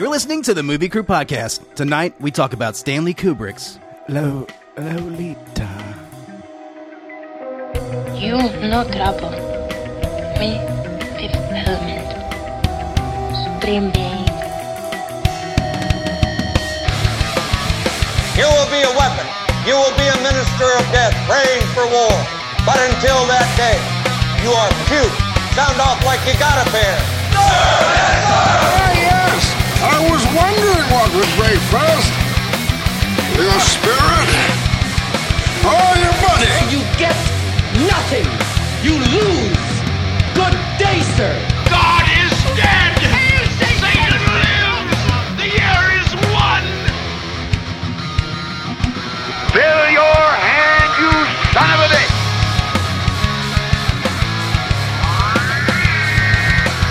You're listening to the Movie Crew Podcast. Tonight, we talk about Stanley Kubrick's Lo- Lolita. You no trouble. Me, Fifth Element. Supreme Being. You will be a weapon. You will be a minister of death, praying for war. But until that day, you are cute. Sound off like you got a pair. Ah, yes! I was wondering what would break first. Your spirit or your money? You get nothing. You lose. Good day, sir. God is dead! Satan lives! The year is one! Fill your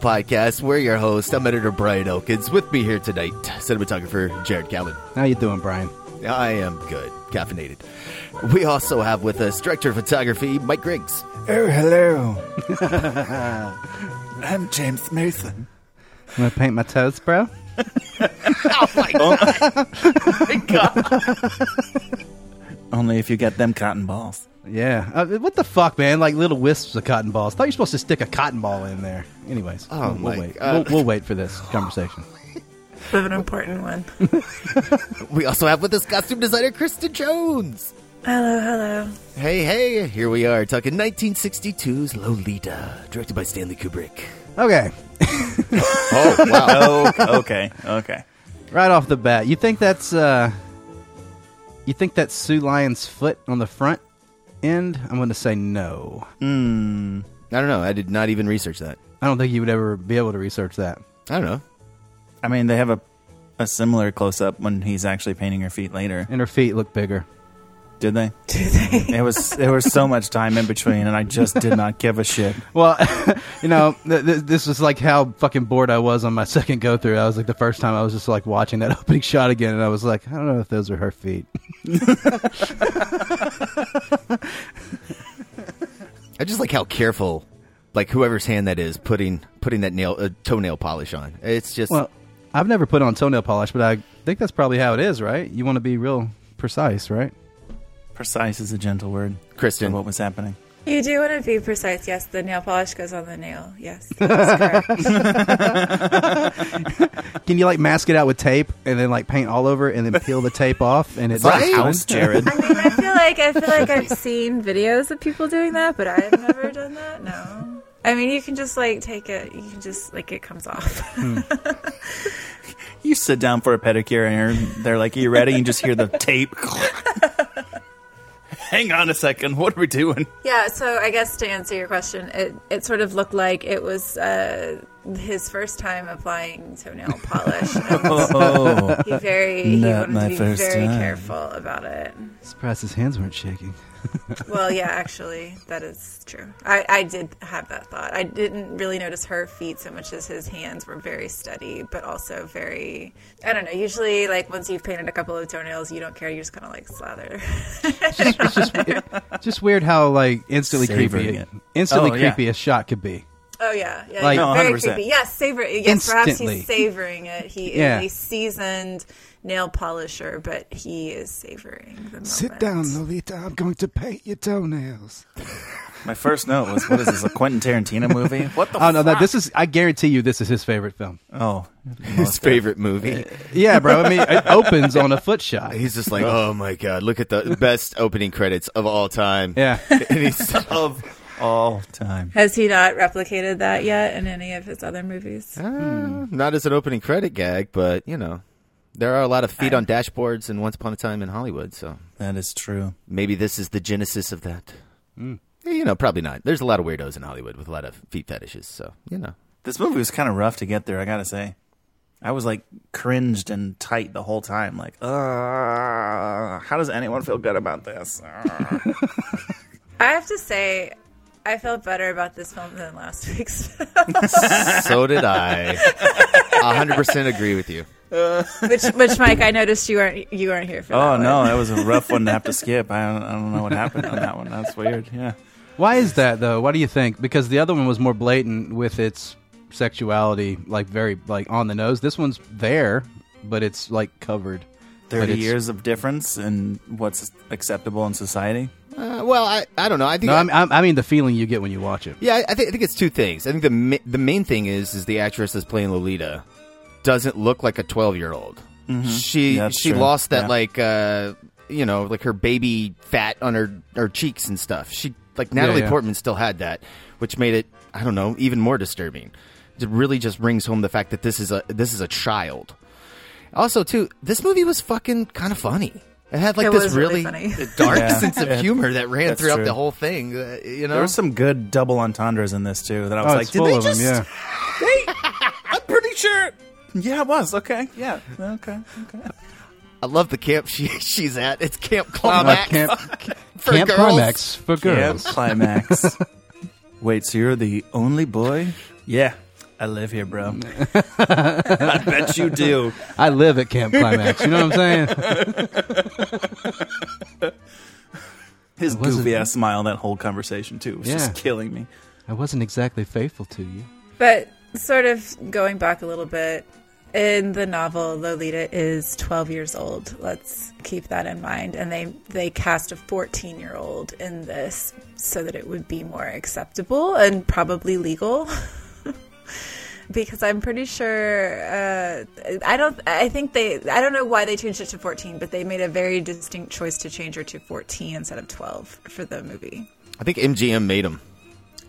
Podcast. We're your host. I'm editor Brian Elkins. With me here tonight, cinematographer Jared Calvin. How you doing, Brian? I am good, caffeinated. We also have with us director of photography Mike Griggs. Oh, hello. I'm James Mason. I'm gonna paint my toes, bro. oh my god! Only if you get them cotton balls. Yeah. Uh, what the fuck, man? Like little wisps of cotton balls. Thought you were supposed to stick a cotton ball in there. Anyways, Oh, we'll, we'll my wait. God. We'll, we'll wait for this conversation. Of an important one. We also have with us costume designer Kristen Jones. Hello, hello. Hey, hey, here we are talking 1962's Lolita, directed by Stanley Kubrick. Okay. Oh, wow. Oh, okay, okay. Right off the bat, you think that's uh, you think that's Sue Lyon's foot on the front end? I'm going to say no. Hmm. I don't know. I did not even research that. I don't think you would ever be able to research that. I don't know. I mean, they have a a similar close up when he's actually painting her feet later. And her feet look bigger. Did they? Do they? It was there was so much time in between, and I just did not give a shit. Well, you know, th- th- this was like how fucking bored I was on my second go through. I was like the first time I was just like watching that opening shot again, and I was like, I don't know if those are her feet. I just like how careful, like whoever's hand that is, putting putting that nail uh, toenail polish on. It's just Well, I've never put on toenail polish, but I think that's probably how it is, right? You want to be real precise, right? Precise is a gentle word. Kristen. what was happening? You do want to be precise. Yes, the nail polish goes on the nail. Yes. Can you like mask it out with tape and then like paint all over and then peel the tape off and it's Right? House, Jared. I mean, I feel like I feel like I've seen videos of people doing that, but I've never done that. No. I mean, you can just like take it. You can just like it comes off. Hmm. You sit down for a pedicure, and they're like, "Are you ready?" And you just hear the tape. Hang on a second. What are we doing? Yeah, so I guess to answer your question, it, it sort of looked like it was uh, his first time applying toenail polish. Oh, he very he wanted my to be very time. careful about it. Surprised his hands weren't shaking. Well, yeah, actually, that is true. I, I did have that thought. I didn't really notice her feet so much as his hands were very steady, but also very. I don't know. Usually, like once you've painted a couple of toenails, you don't care. You just kind of like slather. It's just, it's just weird how like instantly Savoring creepy, it. instantly Oh, yeah. creepy a shot could be. Oh yeah, yeah, Like- No, very 100%. creepy. Yes, savor. Yes, perhaps Instantly. he's savoring it. He Yeah. is a seasoned nail polisher, but he is savoring the moment. Sit down, Lolita. I'm going to paint your toenails. My first note was, "What is this? A Quentin Tarantino movie? What the? Oh no, fuck? that this is. I guarantee you, this is his favorite film. Oh, His favorite movie. Yeah, bro. I mean, it opens on a foot shot. He's just like, oh my god, look at the best opening credits of all time. Yeah. and he's of all time. Has he not replicated that yet in any of his other movies? Uh, not as an opening credit gag, but you know, there are a lot of feet on dashboards and Once Upon a Time in Hollywood. So That is true. maybe this is the genesis of that. You know, probably not. There's a lot of weirdos in Hollywood with a lot of feet fetishes. So you know, This movie was kind of rough to get there. I gotta say, I was like cringed and tight the whole time. Like, uh, how does anyone feel good about this? I have to say, I felt better about this film than last week's so did I. hundred percent agree with you. Which, which, Mike, I noticed you weren't you weren't here for. oh that no, that was a rough one to have to skip. I don't, I don't know what happened on that one. That's weird. Yeah. Why is that though? What do you think? Because the other one was more blatant with its sexuality, like very like on the nose. This one's there, but it's like covered. Thirty years of difference in what's acceptable in society. Uh, well, I, I don't know. I think No, I mean, I mean the feeling you get when you watch it. Yeah, I- I think I think it's two things. I think the ma- the main thing is is the actress that's playing Lolita doesn't look like a twelve year old. She Yeah, she true. lost that Yeah. like uh you know like her baby fat on her her cheeks and stuff. She like Natalie yeah. Portman still had that, which made it I don't know even more disturbing. It really just brings home the fact that this is a this is a child. Also, too, this movie was fucking kind of funny. It had like It this was really funny. dark Yeah. sense of Yeah. humor that ran That's throughout true. the whole thing. Uh, you know, There were some good double entendres in this too. That I was Oh, like, did they of them. just? Yeah. I'm pretty sure. Yeah, it was okay. Yeah, okay, okay. I love the camp she she's at. It's Camp Uh, Climax. camp for camp girls. climax for Camp girls. climax. Wait, so you're the only boy? Yeah, I live here, bro. I bet you do. I live at camp climax. You know what I'm saying? His wasn't- goofy ass smile that whole conversation too was Yeah. just killing me. I wasn't exactly faithful to you. But sort of going back a little bit, in the novel, Lolita is 12 years old. Let's keep that in mind. And they, they cast a 14 year old in this so that it would be more acceptable and probably legal. because I'm pretty sure, uh, I don't, I think they, I don't know why they changed it to 14, but they made a very distinct choice to change her to 14 instead of 12 for the movie. I think MGM made him.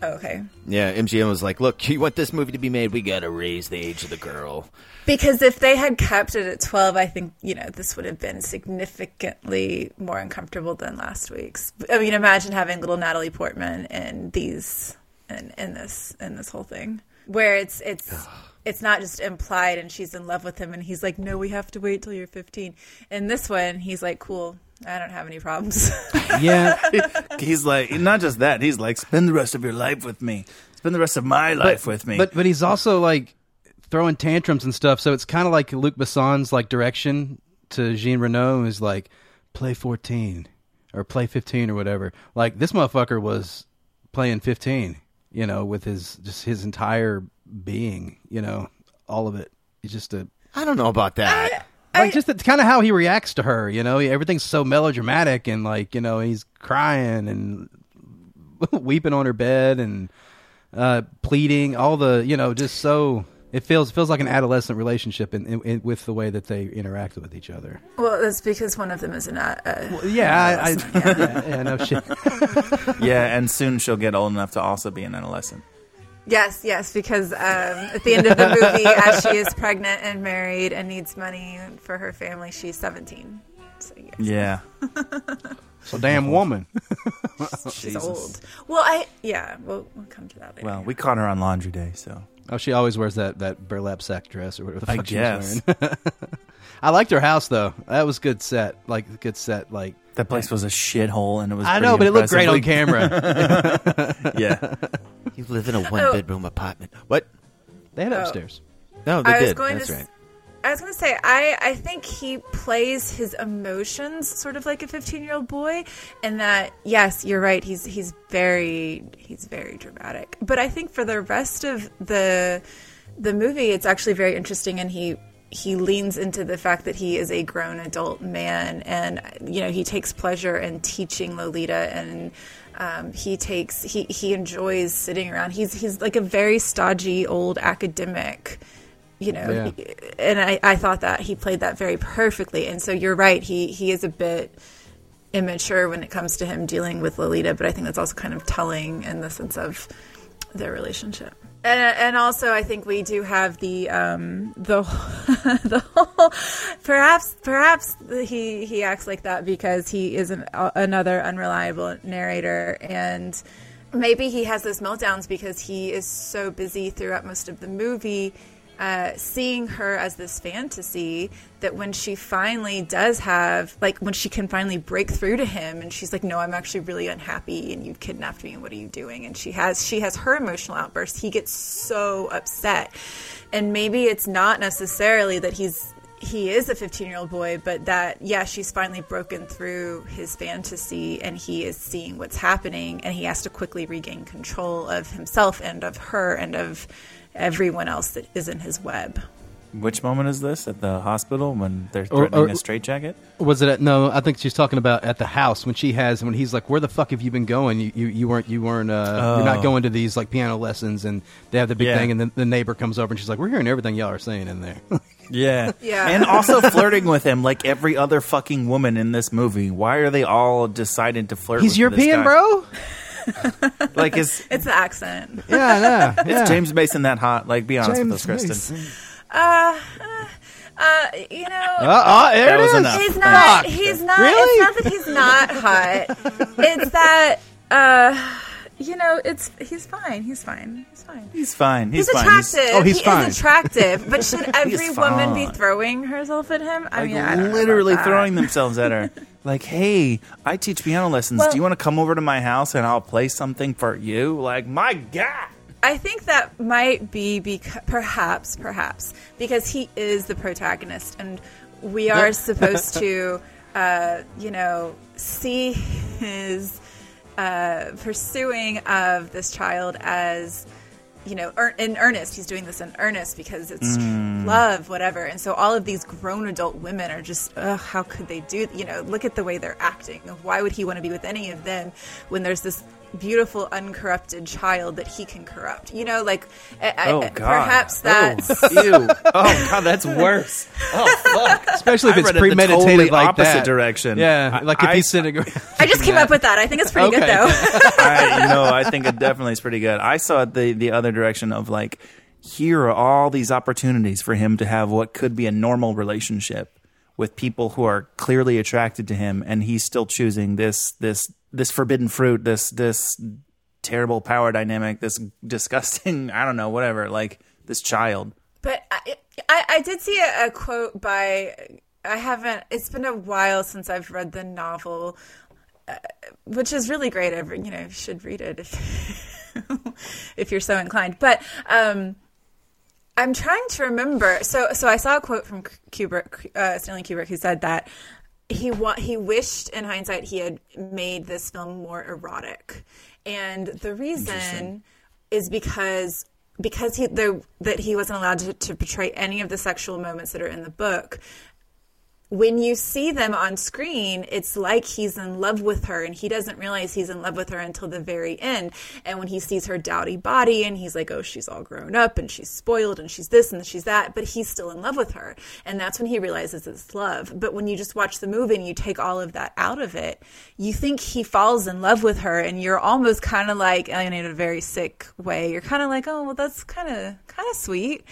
Oh, okay. Yeah, MGM was like, "Look, you want this movie to be made? We gotta raise the age of the girl." Because if they had kept it at 12, I think, you know, this would have been significantly more uncomfortable than last week's. I mean, imagine having little Natalie Portman in these in, in this in this whole thing where it's it's it's not just implied and she's in love with him and he's like, "No, we have to wait till you're 15." In this one, he's like, "Cool. I don't have any problems." Yeah, He's like, not just that. He's like, spend the rest of your life with me. Spend the rest of my life with me. But but he's also like throwing tantrums and stuff. So it's kind of like Luc Besson's like direction to Jean Reno is like play fourteen or play fifteen or whatever. Like this motherfucker was playing fifteen. You know, with his just his entire being. You know, all of it. He's just a I don't know about that. Like just it's kind of how he reacts to her. You know, everything's so melodramatic and like you know he's crying and weeping on her bed and uh, pleading. All the you know just so it feels feels like an adolescent relationship in, in, in with the way that they interact with each other. well, that's because one of them is an uh, Yeah, I, I yeah, yeah, no shit. yeah, and soon she'll get old enough to also be an adolescent. Yes, yes, because um, at the end of the movie, as she is pregnant and married and needs money for her family, she's 17. So yes, Yeah. So damn woman. she's old. Well, I yeah, we'll, we'll come to that later. Well, we caught her on laundry day, so Oh, she always wears that that burlap sack dress or whatever the I fuck guess. she wearing. I liked her house though. That was good set. Like good set. Like that place was a shithole, and it was. I know, but pretty it looked great on camera. yeah. You live in a one bedroom apartment. What? they had it Oh. upstairs. No, they I was did. going That's to. right. s- I was going to say, I, I think he plays his emotions sort of like a 15 year old boy, and that yes, you're right. He's he's very he's very dramatic. But I think for the rest of the the movie, it's actually very interesting, and he he leans into the fact that he is a grown adult man, and you know he takes pleasure in teaching Lolita and Um, he takes he he enjoys sitting around. He's he's like a very stodgy old academic, you know. Yeah. he- and I, I thought that he played that very perfectly. And so you're right. He he is a bit immature when it comes to him dealing with Lolita, but I think that's also kind of telling in the sense of their relationship. And, and also, I think we do have the um, the the whole perhaps perhaps he he acts like that because he is an, another unreliable narrator and maybe he has those meltdowns because he is so busy throughout most of the movie uh, seeing her as this fantasy that when she finally does have, like, when she can finally break through to him, and she's like, "No, I'm actually really unhappy, and you've kidnapped me, and what are you doing?" And she has she has her emotional outburst. He gets so upset, and maybe it's not necessarily that he's he is a 15 year old boy, but that, yeah, she's finally broken through his fantasy and he is seeing what's happening and he has to quickly regain control of himself and of her and of everyone else that is in his web. Which moment is this at the hospital when they're Or- threatening or- a straitjacket? Was it at, no? I think she's talking about at the house when she has when he's like, "Where the fuck have you been going? You you, you weren't you weren't uh, you're not Oh. going to these like piano lessons." And they have the big Yeah. thing, and then the neighbor comes over and she's like, "We're hearing everything y'all are saying in there." Yeah. Yeah. And also flirting with him like every other fucking woman in this movie. Why are they all deciding to flirt he's with this European, guy? bro. Like is It's the accent. Yeah, I know. Yeah. is James Mason that hot? Like be honest with us, Kristen. Mason. Uh, uh, you know. Uh, uh, there That it was is. enough. He's not. Fuck. He's not. Really? It's not that he's not hot. it's that. Uh, you know, it's he's fine. He's fine. He's fine. He's fine. He's, He's, fine. attractive. oh, he's he fine. is attractive. But should every woman be throwing herself at him? I like mean, I literally throwing themselves at her. Like, hey, I teach piano lessons. Well- Do you want to come over to my house and I'll play something for you? Like, my God. I think that might be because perhaps, perhaps because he is the protagonist, and we are supposed to, uh, you know, see his uh, pursuing of this child as, you know, ear- in earnest. He's doing this in earnest because it's love, whatever. And so all of these grown adult women are just, ugh, how could they do? You know, look at the way they're acting. Why would he want to be with any of them when there's this beautiful, uncorrupted child that he can corrupt? You know, like I- I- Oh, God. perhaps oh, that's. Oh, ew. Oh, God, that's worse. Oh, fuck. Especially if I it's read it the premeditated totally like opposite that. direction. Yeah, I- like if I- he's sitting. I just came up with that. I think it's pretty good though. I, you know, I think it definitely is pretty good. I saw it the the other direction of like, here are all these opportunities for him to have what could be a normal relationship with people who are clearly attracted to him, and he's still choosing this this this forbidden fruit, this this terrible power dynamic, this disgusting, I don't know, whatever, like this child. But I, I, I did see a, a quote by. I haven't. It's been a while since I've read the novel, uh, which is really great. Every you know, you should read it if if you're so inclined. But um, I'm trying to remember. So, so I saw a quote from Kubrick, uh, Stanley Kubrick, who said that he wa- he wished, in hindsight, he had made this film more erotic, and the reason is because because he the, that he wasn't allowed to, to portray any of the sexual moments that are in the book when you see them on screen, it's like he's in love with her, and he doesn't realize he's in love with her until the very end. And when he sees her dowdy body, and he's like, oh, she's all grown up, and she's spoiled, and she's this, and she's that, but he's still in love with her. And that's when he realizes it's love. But when you just watch the movie and you take all of that out of it, you think he falls in love with her, and you're almost kind of like, oh, in a very sick way, you're kind of like, oh, well, that's kind of kind of sweet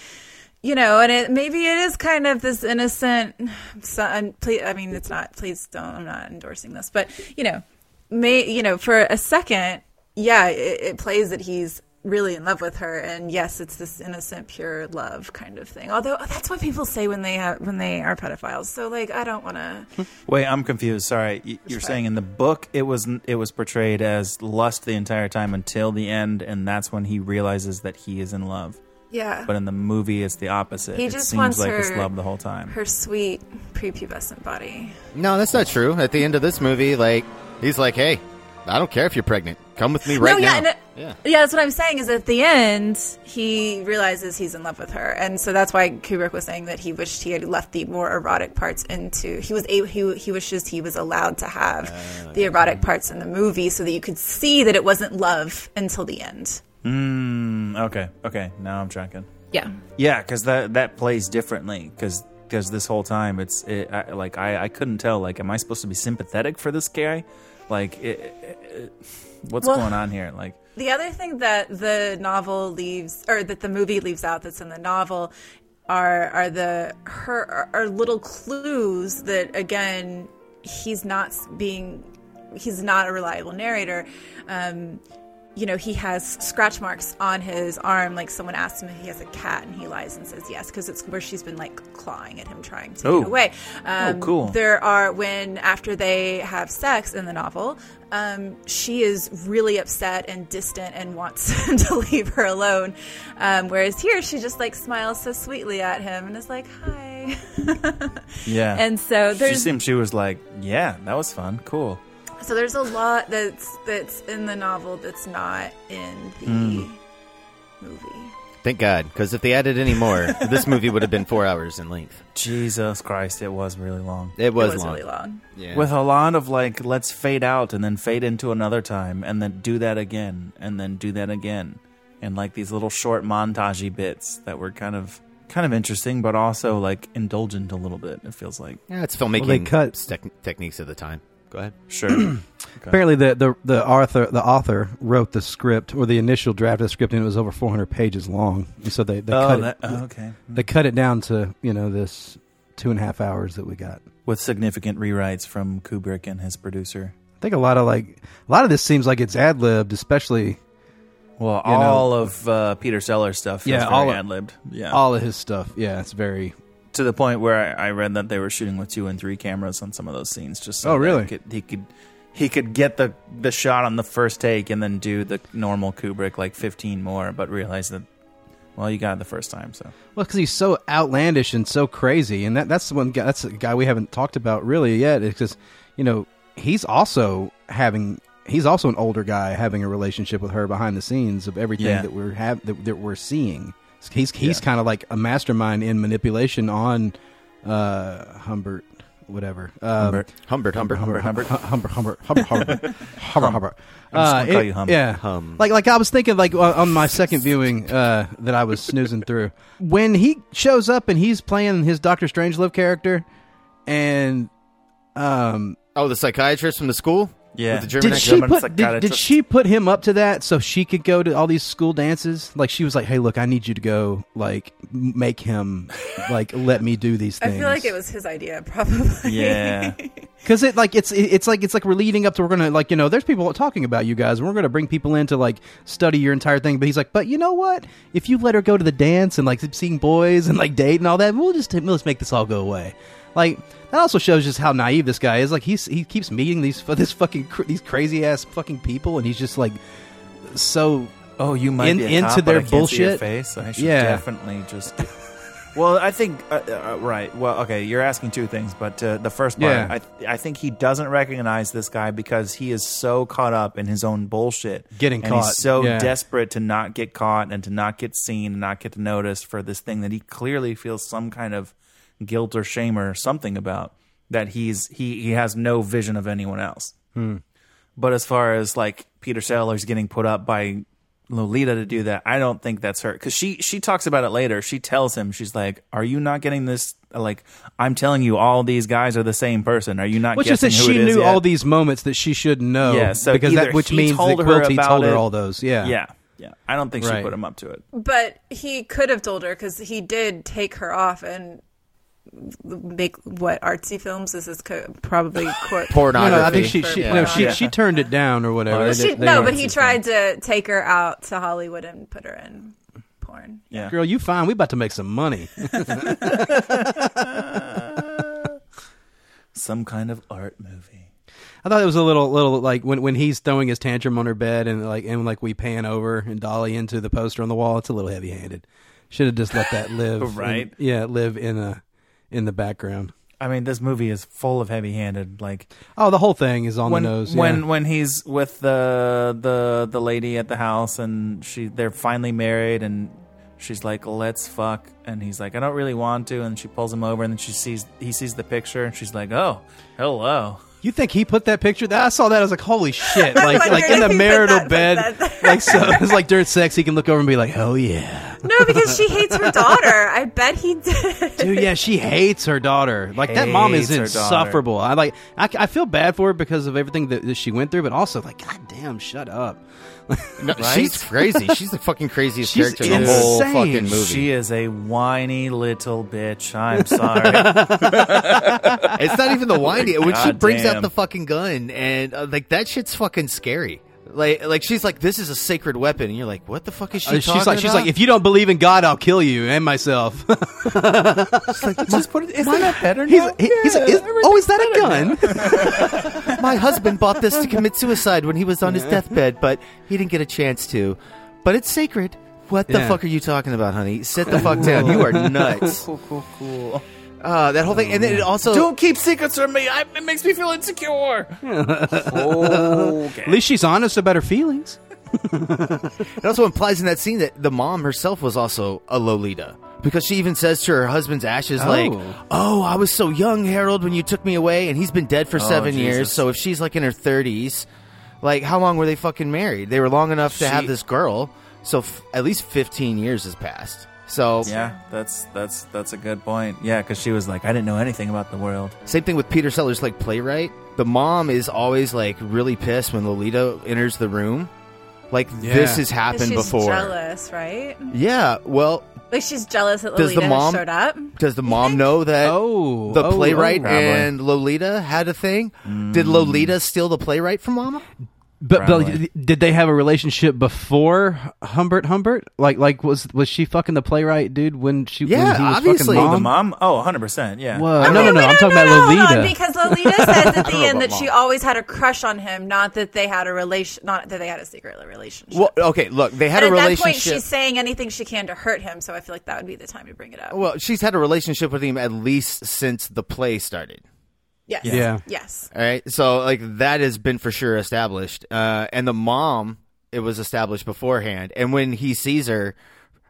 you know, and it maybe it is kind of this innocent. Son, please, I mean, it's not. Please don't. I'm not endorsing this, but you know, may you know, for a second, yeah, it, it plays that he's really in love with her, and yes, it's this innocent, pure love kind of thing. Although that's what people say when they have when they are pedophiles. So like, I don't want to. Wait, I'm confused. Sorry, you're saying in the book it was it was portrayed as lust the entire time until the end, and that's when he realizes that he is in love. Yeah. But in the movie, it's the opposite. He it just seems wants like her it's love the whole time. Her sweet prepubescent body. No, that's not true. At the end of this movie, like he's like, "Hey, I don't care if you're pregnant. Come with me right no, yeah, now. and, yeah. yeah, that's what I'm saying. Is at the end he realizes he's in love with her, and so that's why Kubrick was saying that he wished he had left the more erotic parts into. He was a, he he wishes he was allowed to have Ah, the erotic parts in the movie, so that you could see that it wasn't love until the end. Mm, okay, okay. Now I'm tracking. Yeah. Yeah, because that that plays differently. Because because this whole time it's it, I, like I, I couldn't tell. Like, am I supposed to be sympathetic for this guy? Like, it, it, what's Well- going on here? Like, The other thing that the novel leaves, or that the movie leaves out, that's in the novel, are are the her are, are little clues that again he's not being he's not a reliable narrator. Um, you know, he has scratch marks on his arm. Like someone asked him if he has a cat, and he lies and says yes because it's where she's been like clawing at him, trying to Oh. get away. Um, Oh, cool. There are when after they have sex in the novel, um, she is really upset and distant and wants him to leave her alone. Um, whereas here, she just like smiles so sweetly at him and is like, "Hi." yeah. And so she there's seemed she was like, yeah, that was fun, cool. So there's a lot that's that's in the novel that's not in the Mm. movie. Thank God, because if they added any more, this movie would have been four hours in length. Jesus Christ, it was really long. It was, it was long. really long. Yeah. With a lot of like, let's fade out and then fade into another time and then do that again and then do that again. And like these little short montagey bits that were kind of kind of interesting, but also like indulgent a little bit, it feels like. yeah, it's filmmaking they cut- tec- techniques of the time. Go ahead. Sure. Apparently, the, the the author the author wrote the script or the initial draft of the script, and it was over 400 pages long. And so they, they Oh, cut that- it. oh, okay. They cut it down to you know this two and a half hours that we got. With significant rewrites from Kubrick and his producer. I think a lot of like a lot of this seems like it's ad libbed, especially Well, You know- all of uh, Peter Sellers stuff feels yeah, very all ad libbed. Yeah. all of his stuff. Yeah, it's very to the point where I, I read that they were shooting with two and three cameras on some of those scenes, just so Oh, really? he could, he could he could get the the shot on the first take and then do the normal Kubrick like fifteen more, but realize that well, you got it the first time, so Well, because he's so outlandish and so crazy, and that that's the one guy, that's a guy we haven't talked about really yet. Because you know he's also having he's also an older guy having a relationship with her behind the scenes of everything Yeah. that we're have that, that we're seeing. He's he's Yeah. kind of like a mastermind in manipulation on uh, Humbert, whatever. Um, Humbert. Humbert, Humbert, Humbert, Humbert. Humbert, Humbert, Humbert, Humbert, Humbert, Humbert. I'm just gonna Uh, call it- you Hum. Yeah, Hum. like like I was thinking, like on on my second viewing uh, that I was snoozing through, when he shows up and he's playing his Doctor Strangelove character, and um, Oh, the psychiatrist from the school? Yeah. With the German did she German put did, did she put him up to that so she could go to all these school dances? Like she was like, "Hey, look, I need you to go like make him like let me do these things." I feel like it was his idea, probably. yeah. because it like it's it's like it's like we're leading up to we're gonna like you know there's people talking about you guys and we're gonna bring people in to like study your entire thing but he's like but you know what if you let her go to the dance and like seeing boys and like date and all that we'll just we'll just make this all go away like that also shows just how naive this guy is like he's he keeps meeting these this fucking cr- these crazy ass fucking people and he's just like so Oh, you might In- be into cop, their I can't see your bullshit? face. I should Yeah. definitely just. well, I think uh, uh, right. Well, okay, you're asking two things, but uh, the first part, Yeah. I I think he doesn't recognize this guy because he is so caught up in his own bullshit, Getting and caught, He's so yeah. desperate to not get caught and to not get seen and not get noticed for this thing that he clearly feels some kind of guilt or shame or something about that he's he he has no vision of anyone else. Hmm. But as far as like Peter Sellers getting put up by Lolita to do that, I don't think that's her because she she talks about it later. She tells him she's like, "Are you not getting this? Like, I'm telling you, all these guys are the same person. Are you not?" which is that who she knew yet?" all these moments that she should know Yeah, so because either that which he means that told her Quilty about told her it- all those yeah yeah, yeah. I don't think she put him up to it. But he could have told her because he did take her off and make what artsy films. This is co- probably court. No, Pornography. no, I think she, she Yeah. no, she Yeah. she turned it down or whatever. They- She, they no, but he tried to take her out to Hollywood and put her in porn. Yeah, Girl, you fine. We about to make some money. some kind of art movie. I thought it was a little, little like when when he's throwing his tantrum on her bed and like and like we pan over and dolly into the poster on the wall. It's a little heavy handed. Should have just let that live. Right. in- yeah, live in a in the background. I mean, this movie is full of heavy-handed. Like Oh, the whole thing is on when the nose. when yeah. when he's with the the the lady at the house, and she they're finally married, and she's like, "Let's fuck," and he's like, "I don't really want to," and she pulls him over, and then she sees he sees the picture, and she's like, "Oh, hello." You think he put that picture? That I saw that. I was like, "Holy shit!" Like, like in the marital that- bed, like so. It's like during sex, he can look over and be like, "Hell yeah, No, because she hates her daughter. I bet he did. dude! Yeah, she hates her daughter. Like that mom is Hates her daughter. insufferable. I like. I, I feel bad for her because of everything that, that she went through, but also like, God damn, shut up. No, Right? She's crazy. She's the fucking craziest She's character in the whole insane. fucking movie. She is a whiny little bitch. I'm sorry. it's not even the whiny. When she brings damn. out the fucking gun and uh, like that shit's fucking scary. Like like she's like this is a sacred weapon and you're like what the fuck is she Uh, talking she's like, she's like, if you don't believe in God, I'll kill you and myself. Just put it. Isn't that better he's, now? he- he's like, is, oh, is that a gun? My husband bought this to commit suicide when he was on his deathbed, but he didn't get a chance to. But it's sacred. What the Yeah. fuck are you talking about, honey? Sit the fuck down. You are nuts. Cool, cool, cool. Uh, that whole thing, and then it also Don't keep secrets from me. I, it makes me feel insecure. okay. At least she's honest about her feelings. It also implies in that scene that the mom herself was also a Lolita. Because she even says to her husband's ashes, like, Oh. Oh, I was so young, Harold, when you took me away, and he's been dead for seven years. Jesus. So if she's like in her 30s, like, how long were they fucking married? They were long enough to She- have this girl. So f- at least 15 years has passed. So, Yeah, that's that's that's a good point. Yeah, because she was like, I didn't know anything about the world. same thing with Peter Sellers, like, playwright. The mom is always, like, really pissed when Lolita enters the room. Like, this has happened she's before. jealous, right? Yeah, well, Like she's jealous that Does the mom- showed up. Does the mom know that Oh, the oh, oh playwright oh. Probably. and Lolita had a thing? Did mm. Lolita steal the playwright from Mama? But, but did they have a relationship before Humbert Humbert? Like like was was she fucking the playwright dude when she Yeah, when he was obviously. fucking Oh, The mom? mom? Oh, 100 percent. Yeah. Whoa, Okay, no no no! I'm talking about hold Lolita. because Lolita says at the end about that she always had a crush on him, not that they had a relation, not that they had a secret relationship. Well, okay, look, they had and a at that point, she's saying anything she can to hurt him. So I feel like that would be the time to bring it up. well, she's had a relationship with him at least since the play started. Yes, Yeah. yes. All right, so like that has been for sure established, uh, and the mom it was established beforehand. And when he sees her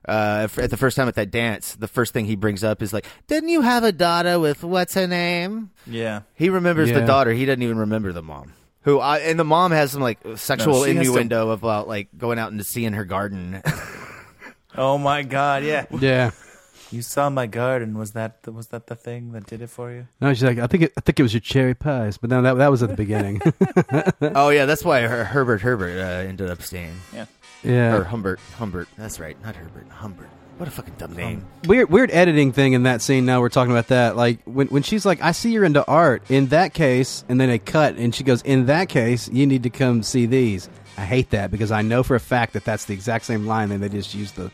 uh, at the first time at that dance, the first thing he brings up is like, "Didn't you have a daughter with what's her name?" Yeah. He remembers the daughter. He doesn't even remember the mom. Who I, and the mom has some like sexual No, she has to- innuendo about like going out and seeing her garden. Oh my God. Yeah. yeah. You saw my garden. Was that the, was that the thing that did it for you? No, she's like, I think it, I think it was your cherry pies, but no, that that was at the beginning. oh yeah, that's why her, Herbert Herbert uh, ended up staying. Yeah. yeah, Or Humbert Humbert. That's right, not Herbert Humbert. What a fucking dumb name. weird weird editing thing in that scene. Now we're talking about that. Like when when she's like, I see you're into art. In that case, and then they cut, and she goes, In that case, you need to come see these. I hate that because I know for a fact that that's the exact same line, and they just used the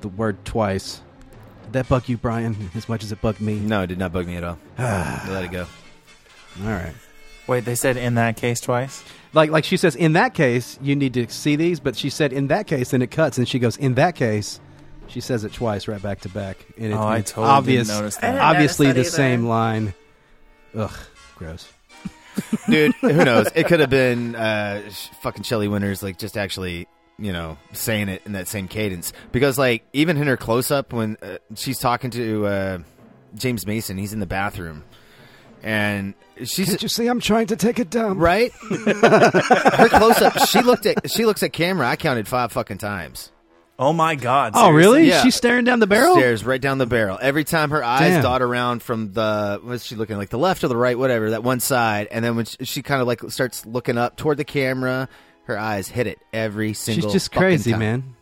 the word twice. Did that bug you, Brian, as much as it bugged me? No, it did not bug me at all. Let it go. All right. Wait, they said in that case twice. Like like she says, in that case, you need to see these, but she said in that case, then it cuts, and she goes, in that case. She says it twice, right back to back. And Oh, I it's totally obvious, didn't notice I that. didn't obviously the notice that either. same line. Ugh, gross. dude. Who knows? It could have been uh, sh- fucking Shelley Winters, like just actually, you know, saying it in that same cadence. Because like even in her close up when uh, she's talking to uh, James Mason, he's in the bathroom, and she's you see I'm trying to take it down? right. her close up, she looked at she looks at camera. I counted five fucking times. Oh my God. Oh, really? Yeah. She's staring down the barrel? Stares right down the barrel. Every time her eyes Damn. dot around from the what's she looking like the left or the right, whatever that one side, and then when she, she kind of like starts looking up toward the camera, her eyes hit it every single. She's just crazy, time. man.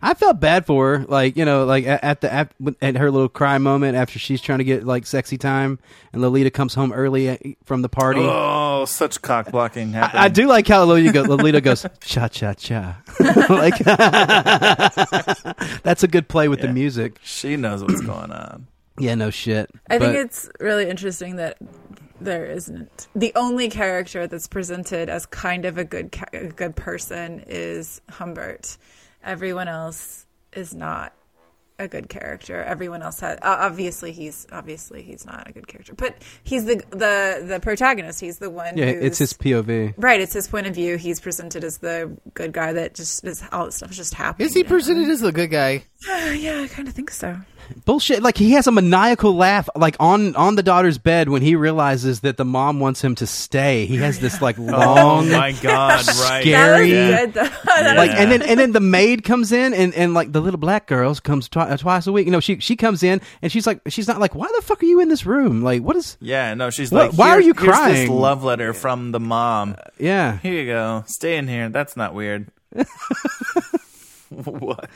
I felt bad for her, like you know, like at, at the at, at her little cry moment after she's trying to get like sexy time, and Lolita comes home early uh, from the party. Oh, such cock blocking. I, I do like how Lolita, go, Lolita goes cha cha cha, like that's a good play with the music. She knows what's going on. Yeah, no shit. I think it's really interesting that there isn't the only character that's presented as kind of a good ca- a good person is Humbert. Everyone else is not a good character. Everyone else has. Uh, obviously, he's obviously he's not a good character, but he's the the the protagonist. He's the one. Yeah, who's, it's his POV. Right, it's his point of view. He's presented as the good guy that just is all this stuff is just happening. Is he presented as the good guy? yeah, I kind of think so. Bullshit. Like he has a maniacal laugh, like on on the daughter's bed when he realizes that the mom wants him to stay. He has this like long, Oh my god! Right. scary. That was good. That Like was- and then and then the maid comes in and, and like the little black girls comes twi- uh, twice a week. You know she she comes in and she's like she's not like why the fuck are you in this room? Like what is Yeah, no, she's What- like, why are you here's crying?" this love letter from the mom. yeah Here you go. Stay in here. That's not weird. what?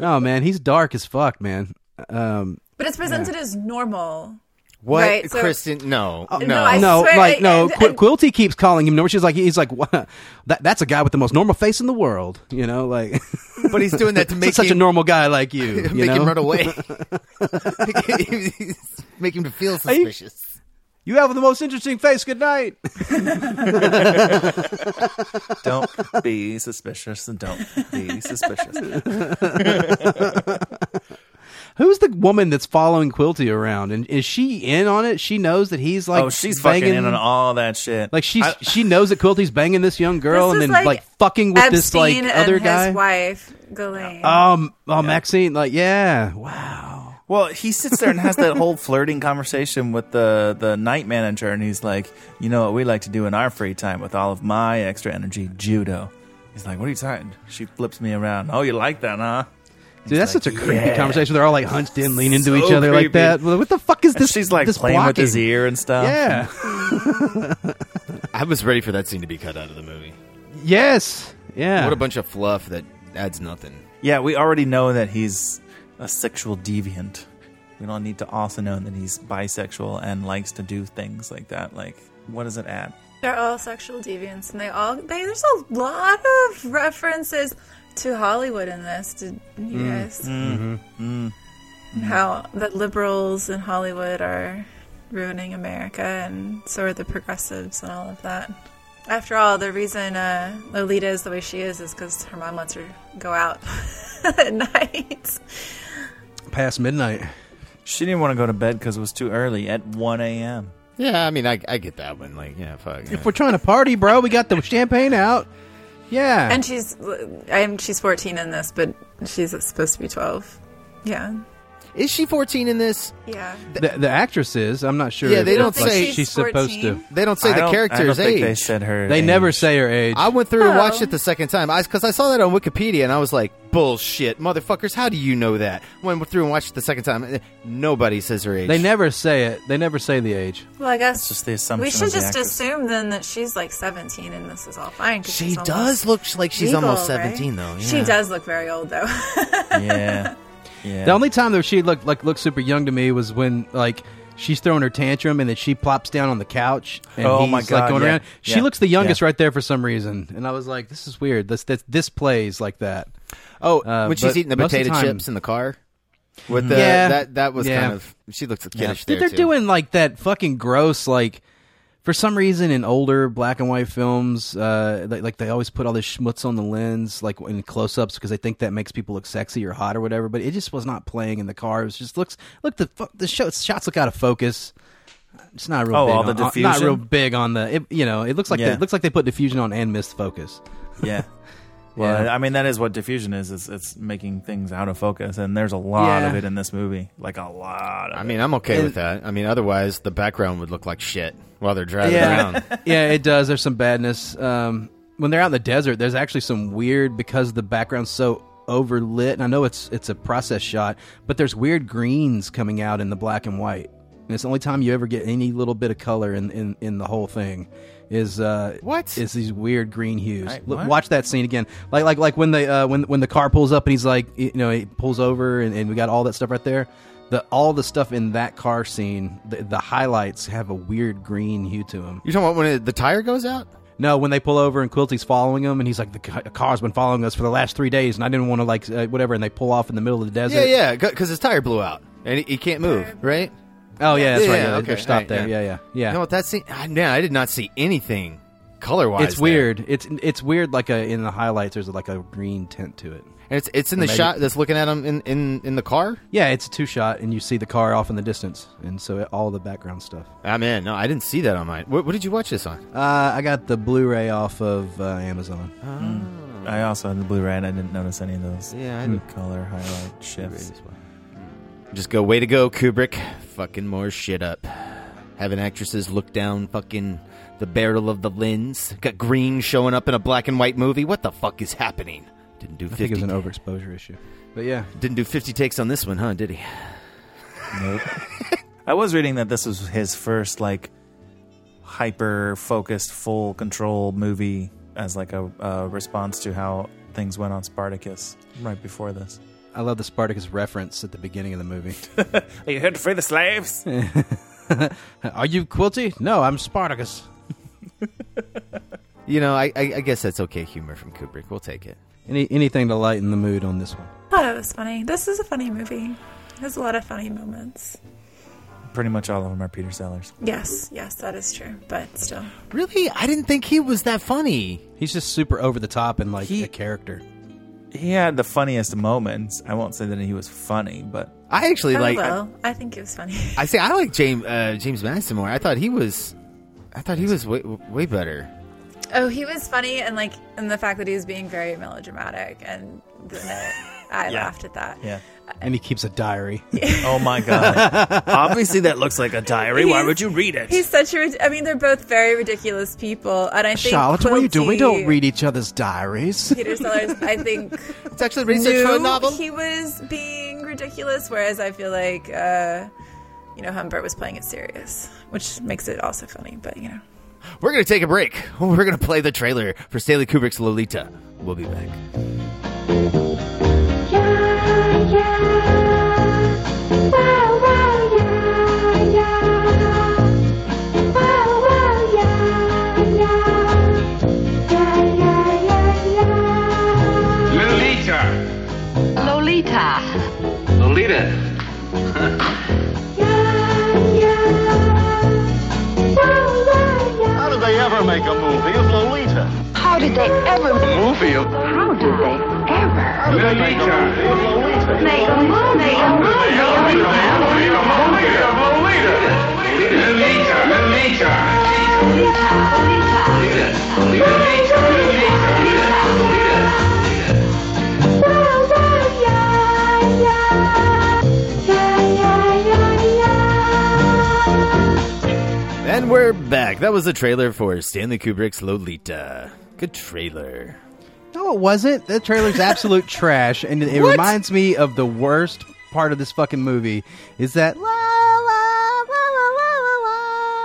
oh man he's dark as fuck man. Um but it's presented as normal. What, Right, so- Kristen? No, no. No, I no, swear, like I- no. and- Qu- Quilty keeps calling him normal. She's like, he's like, what? that that's a guy with the most normal face in the world. You know, like but he's doing that to make him such a normal guy like you. you make know? him run away. make him feel Are you- suspicious. You have the most interesting face. Good night. Don't be suspicious and don't be suspicious. Who's the woman that's following Quilty around? And is she in on it? She knows that he's like, oh, she's banging, fucking in on all that shit. Like she's I- she knows that Quilty's banging this young girl, This and then like like, fucking with this like other and guy. his wife, Ghislaine. Um, oh, Maxine, like yeah, wow. Well, he sits there and has that whole flirting conversation with the the night manager, and he's like, "You know what we like to do in our free time with all of my extra energy, judo." He's like, "What are you talking?" She flips me around. Oh, you like that, huh? Dude, that's like, such a creepy yeah. conversation. They're all like hunched in, leaning into So each other like that. What the fuck is And this? she's like this playing with his ear and stuff. Yeah. I was ready for that scene to be cut out of the movie. yes. Yeah. What a bunch of fluff that adds nothing. Yeah, we already know that he's a sexual deviant. We don't need to also know that he's bisexual and likes to do things like that. Like, what does it add? They're all sexual deviants, and they all they, there's a lot of references to Hollywood in this. Did you Mm. guys? Mm-hmm. And How the liberals in Hollywood are ruining America, and so are the progressives and all of that. After all, the reason uh, Lolita is the way she is is because her mom lets her go out at night. Past midnight. She didn't want to go to bed because it was too early at 1 a.m. Yeah, I mean, I, I get that one. Like, yeah, fuck. yeah. If we're trying to party, bro, we got the champagne out. Yeah. And she's, I'm she's 14 in this, but she's supposed to be 12. Yeah, Is she 14 in this? yeah. the, the actress is. I'm not sure. Yeah, they if, don't say- she's, She's supposed 14. to. They don't say I the don't- character's I don't think age. they said her. They age. never say her age. I went through and Oh. watched it the second time. I because I saw that on Wikipedia and I was like, bullshit, motherfuckers. How do you know that? Went through and watched it the second time. eh, Nobody says her age. they never say it. They never say the age. Well, I guess It's just the assumption. we should just actress. assume then that she's like 17 and this is all fine. She she's does look like she's legal, almost right? 17 though. She does look very old though. Yeah. Yeah. The only time that she looked like looked super young to me was when like she's throwing her tantrum and then she plops down on the couch and Oh he's my like God, going yeah. around. She Yeah. looks the youngest Yeah. right there for some reason, and I was like, "This is weird. This this, this plays like that." Oh, Uh, when she's eating the of the potato chips in the car with the Yeah. that that was kind of she looks kiddish Dude, there they're too. doing like that fucking gross like. For some reason, in older black and white films, uh, like, like they always put all this schmutz on the lens, like in close-ups, because they think that makes people look sexy or hot or whatever. But it just was not playing in the car. It just looks look the the show, shots look out of focus. It's not real. Oh, big all on, the on- Not real big on the. It, you know, it looks like Yeah. they, it looks like they put diffusion on and missed focus. Yeah. Well, Yeah. I mean, that is what diffusion is. It's, it's making things out of focus, and there's a lot Yeah. of it in this movie. Like a lot. Of I it. mean, I'm okay And- with that. I mean, otherwise the background would look like shit while they're driving yeah, around. yeah, it does. There's some badness. Um, when they're out in the desert, there's actually some weird because the background's so overlit. And I know it's it's a process shot, but there's weird greens coming out in the black and white. And it's the only time you ever get any little bit of color in in, in the whole thing. Is uh What? is these weird green hues? I- Look, watch that scene again, like like like when the uh, when when the car pulls up and he's like you know he pulls over and, and we got all that stuff right there. The all the stuff in that car scene, the, the highlights have a weird green hue to them. You're talking about when it, the tire goes out? No, when they pull over and Quilty's following him, and he's like, "The ca- car's been following us for the last three days, and I didn't want to like uh, whatever." And they pull off in the middle of the desert. Yeah, yeah, because his tire blew out and he, he can't move, right? Oh yeah, that's Yeah, right. yeah, Yeah, okay, they're stopped alright, there. yeah. Yeah, yeah, yeah. You know what that scene? I, I did not see anything color wise. it's weird. It's it's weird. Like a, in the highlights, there's like a green tint to it. And it's it's in the Maybe. shot that's looking at him in, in, in the car. Yeah, it's a two shot, and you see the car off in the distance, and so it, all the background stuff. Ah man, no, I didn't see that on mine. What, what did you watch this on? Uh, I got the Blu-ray off of uh, Amazon. I also had the Blu-ray, and I didn't notice any of those. Yeah, I Hmm. didn't- color highlight shifts. Just go, way to go, Kubrick. Fucking more shit up. Having actresses look down fucking the barrel of the lens. Got green showing up in a black and white movie. What the fuck is happening? Didn't do I think it was an overexposure issue, but yeah, Didn't do 50 takes on this one, huh? Did he? Nope. I was reading that this was his first like hyper focused, full control movie as like a, a response to how things went on Spartacus right before this. I love the Spartacus reference at the beginning of the movie. Are you here to free the slaves? Are you Quilty? No, I'm Spartacus. You know, I, I, I guess that's okay humor from Kubrick. We'll take it. Any anything to lighten the mood on this one? I thought it was funny. This is a funny movie. There's a lot of funny moments. Pretty much all of them are Peter Sellers. Yes, yes, that is true. But still, Really? I didn't think he was that funny. He's just super over the top and like a character. He had the funniest moments. I won't say that he was funny, but I actually oh, like. well, I think it was funny. I say I like James uh, James Madison more. I thought he was, I thought he was way, way better. Oh, he was funny, and like, and the fact that he was being very melodramatic, and then it, I Yeah. laughed at that. yeah. And he keeps a diary. Oh my god! Obviously, that looks like a diary. Why He's- would you read it? He's such a. rid- I mean, they're both very ridiculous people, and I think Charlotte, what are you doing? We Quilty- don't read each other's diaries. Peter Sellers, I think, It's actually research knew for a novel. he was being ridiculous, whereas I feel like, uh, you know, Humbert was playing it serious, which makes it also funny. But you know, We're gonna take a break. We're gonna play the trailer for Stanley Kubrick's Lolita. We'll be back. Lolita. Lolita. Lolita. How did they ever make a movie of Lolita? How did they ever a Movie of How did they ever How did they make a movie of Lolita? make a movie? Make a movie. Lolita. And we're back. That was the trailer for Stanley Kubrick's Lolita. Good trailer. No, it wasn't. That trailer's absolute trash, and it, it What? reminds me of the worst part of this fucking movie. Is that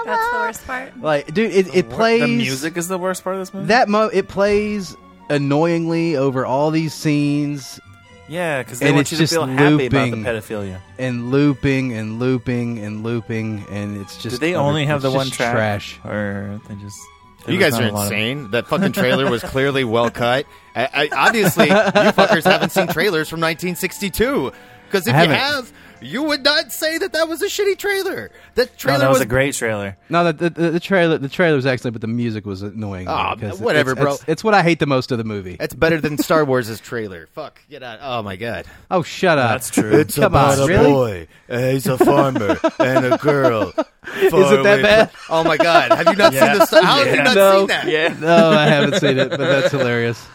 that's the worst part. like, dude? It, it plays the music is the worst part of this movie. that mo. It plays annoyingly over all these scenes yeah, because they and want it's you to just feel happy about the looping. pedophilia. and looping and looping and looping, and it's just. Did they only have it's the one just track, Trash. or they just? there You was guys not are a lot of- insane. That fucking trailer was clearly well cut. I, I, obviously, you fuckers haven't seen trailers from 1962. Because if you haven't. have, you would not say that that was a shitty trailer. That No, trailer that was, was a great trailer. No, the, the, the trailer the trailer was excellent, but the music was annoying. Ah, Aw, because whatever, it's, bro. It's, it's what I hate the most of the movie. That's better than Star Wars' trailer. Fuck, get out. Oh my god. Oh, shut up! That's true. It's Come about on, a really? boy. he's a farmer and a girl. Is it that bad? Oh my god! Have you not Yeah. seen this? How have you not No. seen that? Yeah. No, I haven't seen it, but that's hilarious.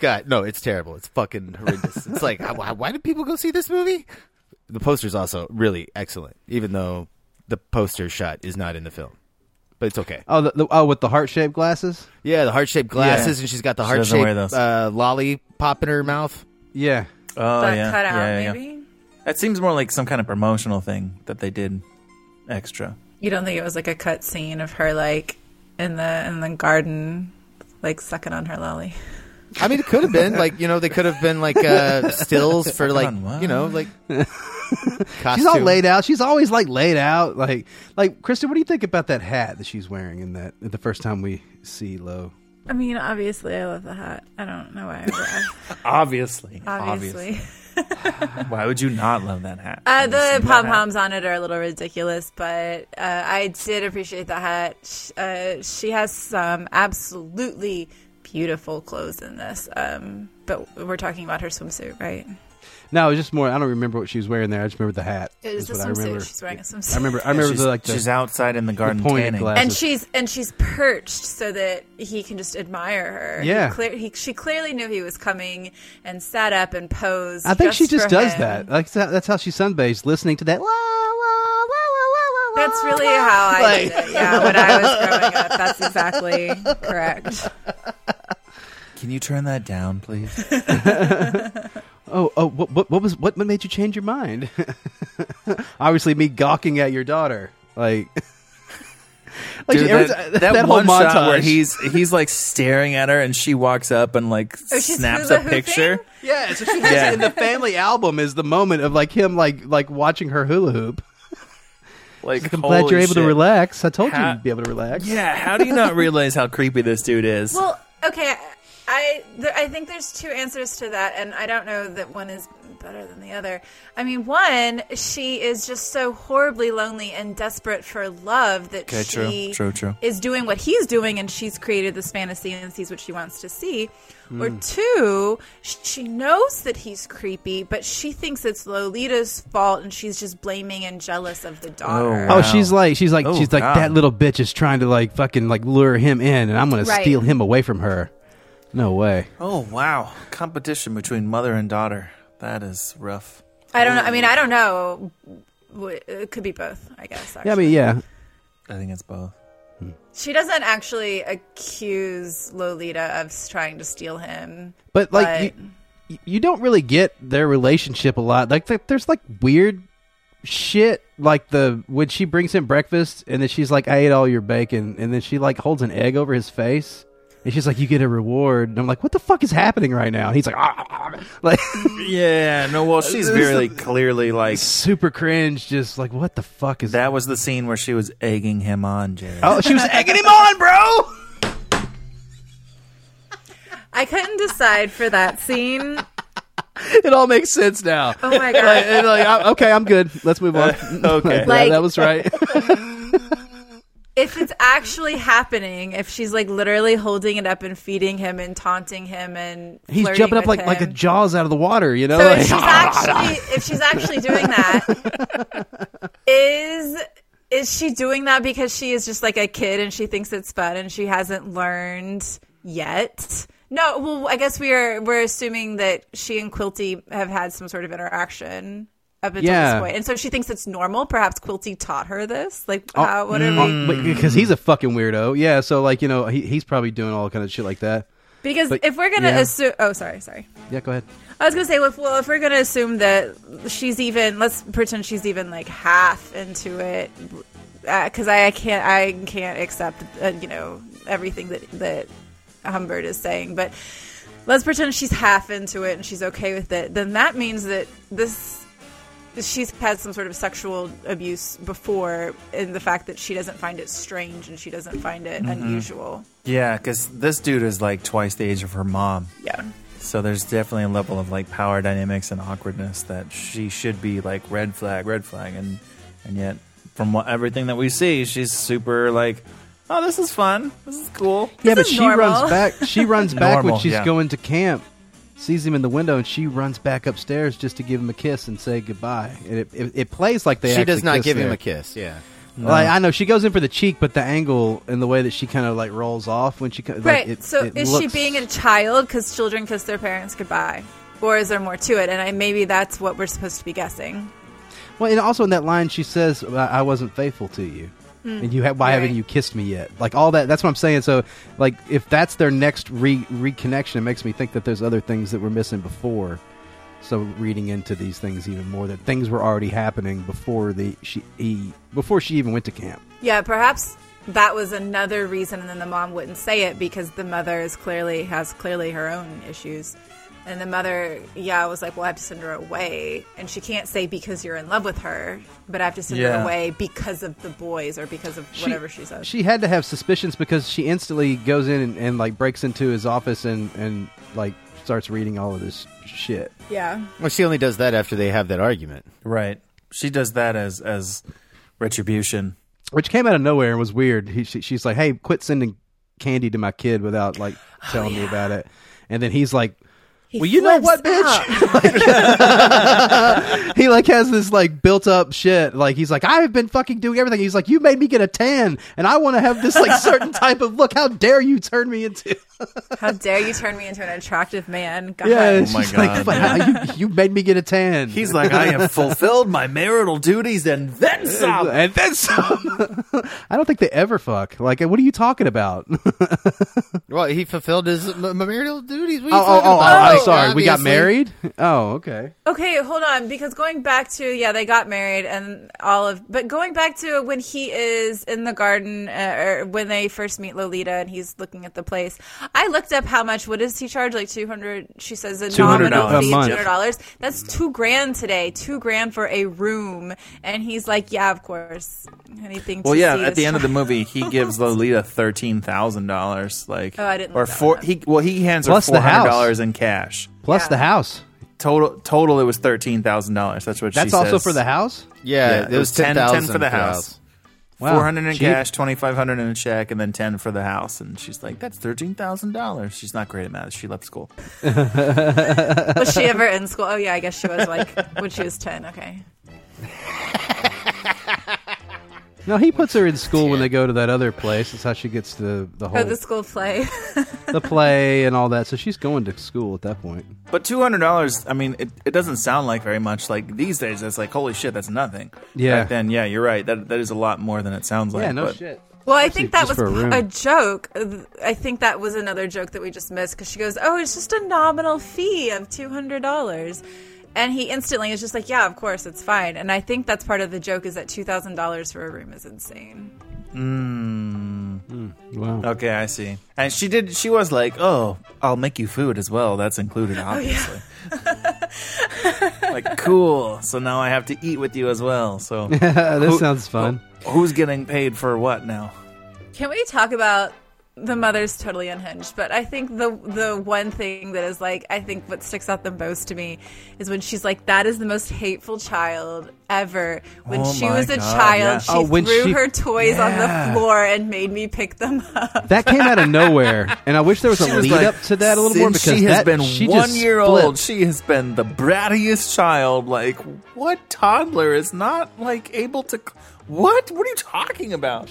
God, no, it's terrible. It's fucking horrendous. it's like, why, why did people go see this movie? The poster's also really excellent, even though the poster shot is not in the film. But it's okay. Oh, the, the, oh, with the heart shaped glasses. Yeah, the heart shaped glasses, Yeah. and she's got the heart shaped those. uh, lollipop in her mouth. Yeah, Oh that yeah, cut out, yeah, yeah. maybe. That seems more like some kind of promotional thing that they did extra. You don't think it was like a cut scene of her like in the in the garden, like sucking on her lolly? I mean, it could have been like you know they could have been like uh, stills for like you know like costume. She's all laid out. She's always like laid out. Like, like Kristen, what do you think about that hat that she's wearing in that the first time we see Lo? I mean, obviously, I love the hat. I don't know why. I- Obviously, obviously, Why would you not love that hat? uh, the seen that pom poms on it are a little ridiculous, but uh, I did appreciate the hat. Uh, she has some absolutely beautiful clothes in this. Um, but we're talking about her swimsuit, right? No, it was just more. I don't remember what she was wearing there. I just remember the hat. It is Is the what I swimsuit. remember. She's wearing a swimsuit. I remember. I remember she's, the like the, she's outside in the garden pointed tanning. glasses. and she's and she's perched so that he can just admire her. He Yeah. clear, he, she clearly knew he was coming and sat up and posed. I think she just for does him. that. Like that's how she sunbathes, listening to that. "Wah, wah, wah, wah, wah, wah, That's really how I Like- did it. Yeah, when I was growing up, that's exactly correct. Can you turn that down, please? Oh, oh, what, what, what was what made you change your mind? Obviously, me gawking at your daughter, like, like Dude, that, ti- that whole one shot where he's he's like staring at her and she walks up and like Oh, snaps a picture. hooping? yeah, so she has Yeah. it in the family album is the moment of like him like like watching her hula hoop. Like I'm glad you're able to relax. I told you you'd be able to relax. Yeah, how do you not realize how creepy this dude is? Well, okay, I th- I think there's two answers to that, and I don't know that one is better than the other. I mean, one, she is just so horribly lonely and desperate for love that Okay, she true, true. is doing what he's doing, and she's created this fantasy and sees what she wants to see. Or Hmm. two, she knows that he's creepy, but she thinks it's Lolita's fault, and she's just blaming and jealous of the daughter. Oh, Wow. she's like she's like Oh, she's like God. that little bitch is trying to like fucking like lure him in, and I'm gonna Right. steal him away from her. No way. oh wow, competition between mother and daughter. That is rough. I don't know. I mean, I don't know. It could be both, I guess. Yeah, I mean, yeah. I think it's both. Hmm. She doesn't actually accuse Lolita of trying to steal him. But like, But- you, you don't really get their relationship a lot. Like, there's like weird shit. Like the when she brings him breakfast, and then she's like, "I ate all your bacon," and then she like holds an egg over his face. And she's like, "You get a reward." And I'm like, "What the fuck is happening right now?" And he's like, "Ah, ah, ah." like Yeah, no, well, she's very clearly like super cringe. Just like, what the fuck is that was the scene where she was egging him on, Jared. Oh, she was egging him on, bro. I couldn't decide for that scene. It all makes sense now. Oh my god! Like, like, okay, I'm good. Let's move on. okay. that, Like- that was right. If it's actually happening, if she's like literally holding it up and feeding him and taunting him and He's jumping up like like a jaws out of the water. You know. So Like, if she's actually if she's actually doing that, is is she doing that because she is just like a kid and she thinks it's fun and she hasn't learned yet? No, well, I guess we are we're assuming that she and Quilty have had some sort of interaction up until Yeah. this point, and so she thinks it's normal. Perhaps Quilty taught her this. Like, Oh, how, what are we? Oh, because he's a fucking weirdo. Yeah. So like you know he, he's probably doing all kind of shit like that. Because but- if we're gonna yeah. assume, oh, sorry, sorry. Yeah. Go ahead. I was gonna say, if, well, if we're gonna assume that she's even, let's pretend she's even like half into it, because I, I can't, I can't accept, uh, you know, everything that that Humbert is saying. But let's pretend she's half into it and she's okay with it. Then that means that this she's had some sort of sexual abuse before, in the fact that she doesn't find it strange and she doesn't find it mm-hmm. unusual. Yeah, because this dude is like twice the age of her mom. Yeah. So there's definitely a level of like power dynamics and awkwardness that she should be like red flag, red flag, and and yet from what, everything that we see, she's super like, oh, this is fun, this is cool. Yeah, but she normal. runs back. She runs back when she's yeah. going to camp. Sees him in the window, and she runs back upstairs just to give him a kiss and say goodbye. And it, it, it plays like they. she does not kiss give him a kiss. Yeah. Like I know she goes in for the cheek, but the angle and the way that she kind of like rolls off when she co- like, Right. it- so it is she being a child because children kiss their parents goodbye? Or is there more to it? And I, maybe that's what we're supposed to be guessing. Well, and also in that line, she says, "I I wasn't faithful to you." And you have why haven't Hmm. You kissed me yet? Like all that. That's what I'm saying. So, like, if that's their next re reconnection, it makes me think that there's other things that were missing before. So, reading into these things even more, that things were already happening before the she he before she even went to camp. Yeah, perhaps that was another reason, and then the mom wouldn't say it because the mother is clearly has clearly her own issues. And the mother, yeah, was like, "Well, I have to send her away," and she can't say because you're in love with her, but I have to send her away because of the boys or because of whatever she, says. She had to have suspicions because she instantly goes in and, and like breaks into his office and and like starts reading all of this shit. yeah, Well, she only does that after they have that argument. Right. She does that as as retribution. which came out of nowhere and was weird. He, she, she's like, "Hey, quit sending candy to my kid without like oh, telling me about it." And then he's like, He well, you know what, bitch? he like has this like built up shit. Like he's like, I've been fucking doing everything. He's like, you made me get a tan, and I want to have this like certain type of look. How dare you turn me into? How dare you turn me into an attractive man? God. Yeah, Oh my God. "But how you, you made me get a tan. He's like, I have fulfilled my marital duties and then some. and then some. I don't think they ever fuck. Like, what are you talking about? Well, he fulfilled his marital duties. What Oh, are you oh, oh, talking oh, about? Oh, I'm sorry. We got Obviously. married. Oh, okay. Okay, hold on. Because going back to yeah, they got married and all of. But going back to when he is in the garden, uh, or when they first meet Lolita and he's looking at the place. I looked up how much. What does he charge? Like two hundred. She says a 200 nominal a fee of month. two hundred dollars. That's two grand today. Two grand for a room. And he's like, yeah, of course. Anything. To Well, yeah. see At this the end of the child." movie, he gives Lolita thirteen thousand dollars. Like, Oh, I didn't Or look that four. up. He well, he hands her Plus the four hundred house. dollars in cash. Plus Yeah. the house. Total. Total. It was thirteen thousand dollars. That's what she was. That's she also says. for the house. Yeah, Yeah, it was 10 ten 10 thousand for the house. Wow. Four hundred in Cheap. cash, twenty five hundred in a check, and then ten for the house. And she's like, "That's thirteen thousand dollars." She's not great at math. She left school. was she ever in school? Oh yeah, I guess she was like when she was ten. Okay. No, he puts her in school when they go to that other place. That's how she gets the the oh, whole Oh, the school play. the play and all that. So she's going to school at that point. But two hundred dollars. I mean, it, it doesn't sound like very much. Like these days, it's like holy shit, that's nothing. Yeah. Back then, yeah, you're right. That that is a lot more than it sounds like. yeah, no but- shit. Well, I think that just was for a room. a joke. I think that was another joke that we just missed because she goes, "Oh, it's just a nominal fee of two hundred dollars," and he instantly is just like, "Yeah, of course, it's fine." And I think that's part of the joke is that two thousand dollars for a room is insane. Hmm. Hmm. Wow. Okay, I see. And she did. She was like, "Oh, I'll make you food as well. That's included, oh, obviously." like, cool. So now I have to eat with you as well. So this Who- sounds fun. who's getting paid for what now? Can we talk about the mother's totally unhinged? But I think the the one thing that is like I think what sticks out the most to me is when she's like, "That is the most hateful child ever." When Oh she was a God, child, yeah. she Oh, when threw she- her toys on the floor and made me pick them up. That came out of nowhere, and I wish there was a was lead like, up to that a little more because she has that- been she one year flipped. old. She has been the brattiest child. Like, what toddler is not like able to? What? What are you talking about?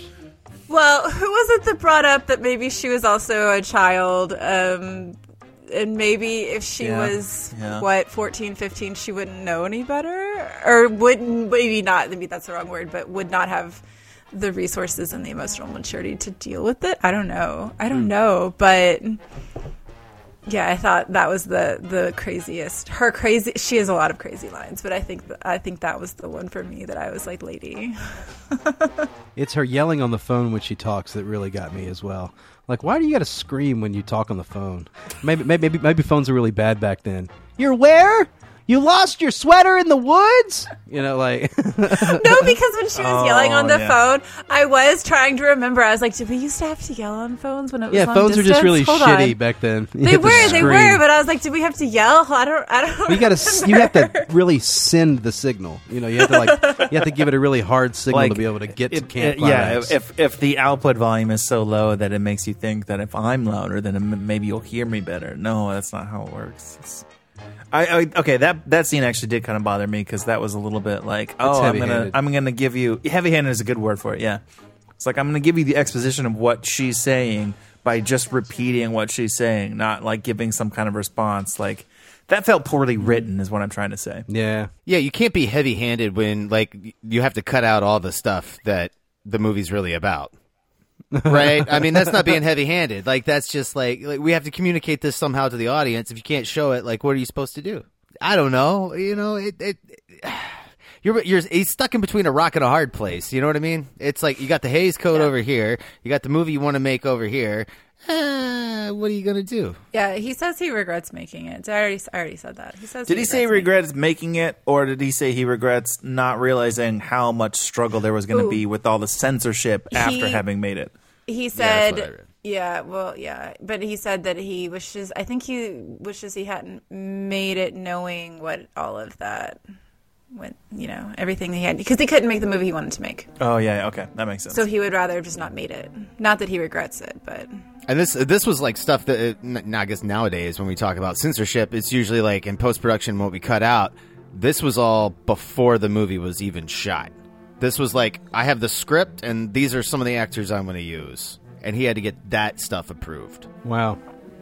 Well, who was it that brought up that maybe she was also a child? Um, and maybe if she Yeah, was, yeah. what, 14, 15, she wouldn't know any better? Or wouldn't, maybe not, maybe that's the wrong word, but would not have the resources and the emotional maturity to deal with it? I don't know. I Hmm. don't know. But yeah, I thought that was the, the craziest. Her crazy, she has a lot of crazy lines, but I think, I think that was the one for me that I was like, lady. It's her yelling on the phone when she talks that really got me as well. Like, why do you got to scream when you talk on the phone? Maybe, maybe, maybe, maybe phones are really bad back then. You're where? You lost your sweater in the woods? You know, like, No, because when she was yelling on the Oh, yeah. phone, I was trying to remember. I was like, did we used to have to yell on phones when it was yeah, long phones were just really Hold shitty on. back then. You They were, they were, but I was like, did we have to yell? I don't, I don't. You got to, you have to really send the signal. You know, you have to like, you have to give it a really hard signal to be able to get to it- camp. it- yeah, if if the output volume is so low that it makes you think that if I'm louder, then maybe you'll hear me better. No, that's not how it works. It's- I, I okay that that scene actually did kind of bother me because that was a little bit like oh I'm gonna. I'm gonna give you heavy handed is a good word for it yeah it's like I'm gonna give you the exposition of what she's saying by just repeating what she's saying not like giving some kind of response like that felt poorly written is what I'm trying to say yeah, Yeah, you can't be heavy-handed when like you have to cut out all the stuff that the movie's really about. Right? I mean, that's not being heavy-handed. Like that's just like, like we have to communicate this somehow to the audience. If you can't show it, like what are you supposed to do? I don't know. You know, it, it you're you're he's stuck in between a rock and a hard place. You know what I mean? It's like you got the Hays Code over here, you got the movie you want to make over here. Uh, what are you gonna do? Yeah, he says he regrets making it. I already, I already said that. He says. Did he say he regrets regrets making it, or did he say he regrets not realizing how much struggle there was going to Ooh. be with all the censorship after He- having made it? He that's what I said. read. Yeah, well, yeah, but he said that he wishes. I think he wishes he hadn't made it, knowing what all of that went. You know, everything he had because he couldn't make the movie he wanted to make. Oh yeah, okay, that makes sense. So he would rather have just not made it. Not that he regrets it, but And this this was like stuff that uh, n- I guess nowadays when we talk about censorship, it's usually like in post production what we cut out. This was all before the movie was even shot. This was like I have the script and these are some of the actors I'm going to use, and he had to get that stuff approved. Wow.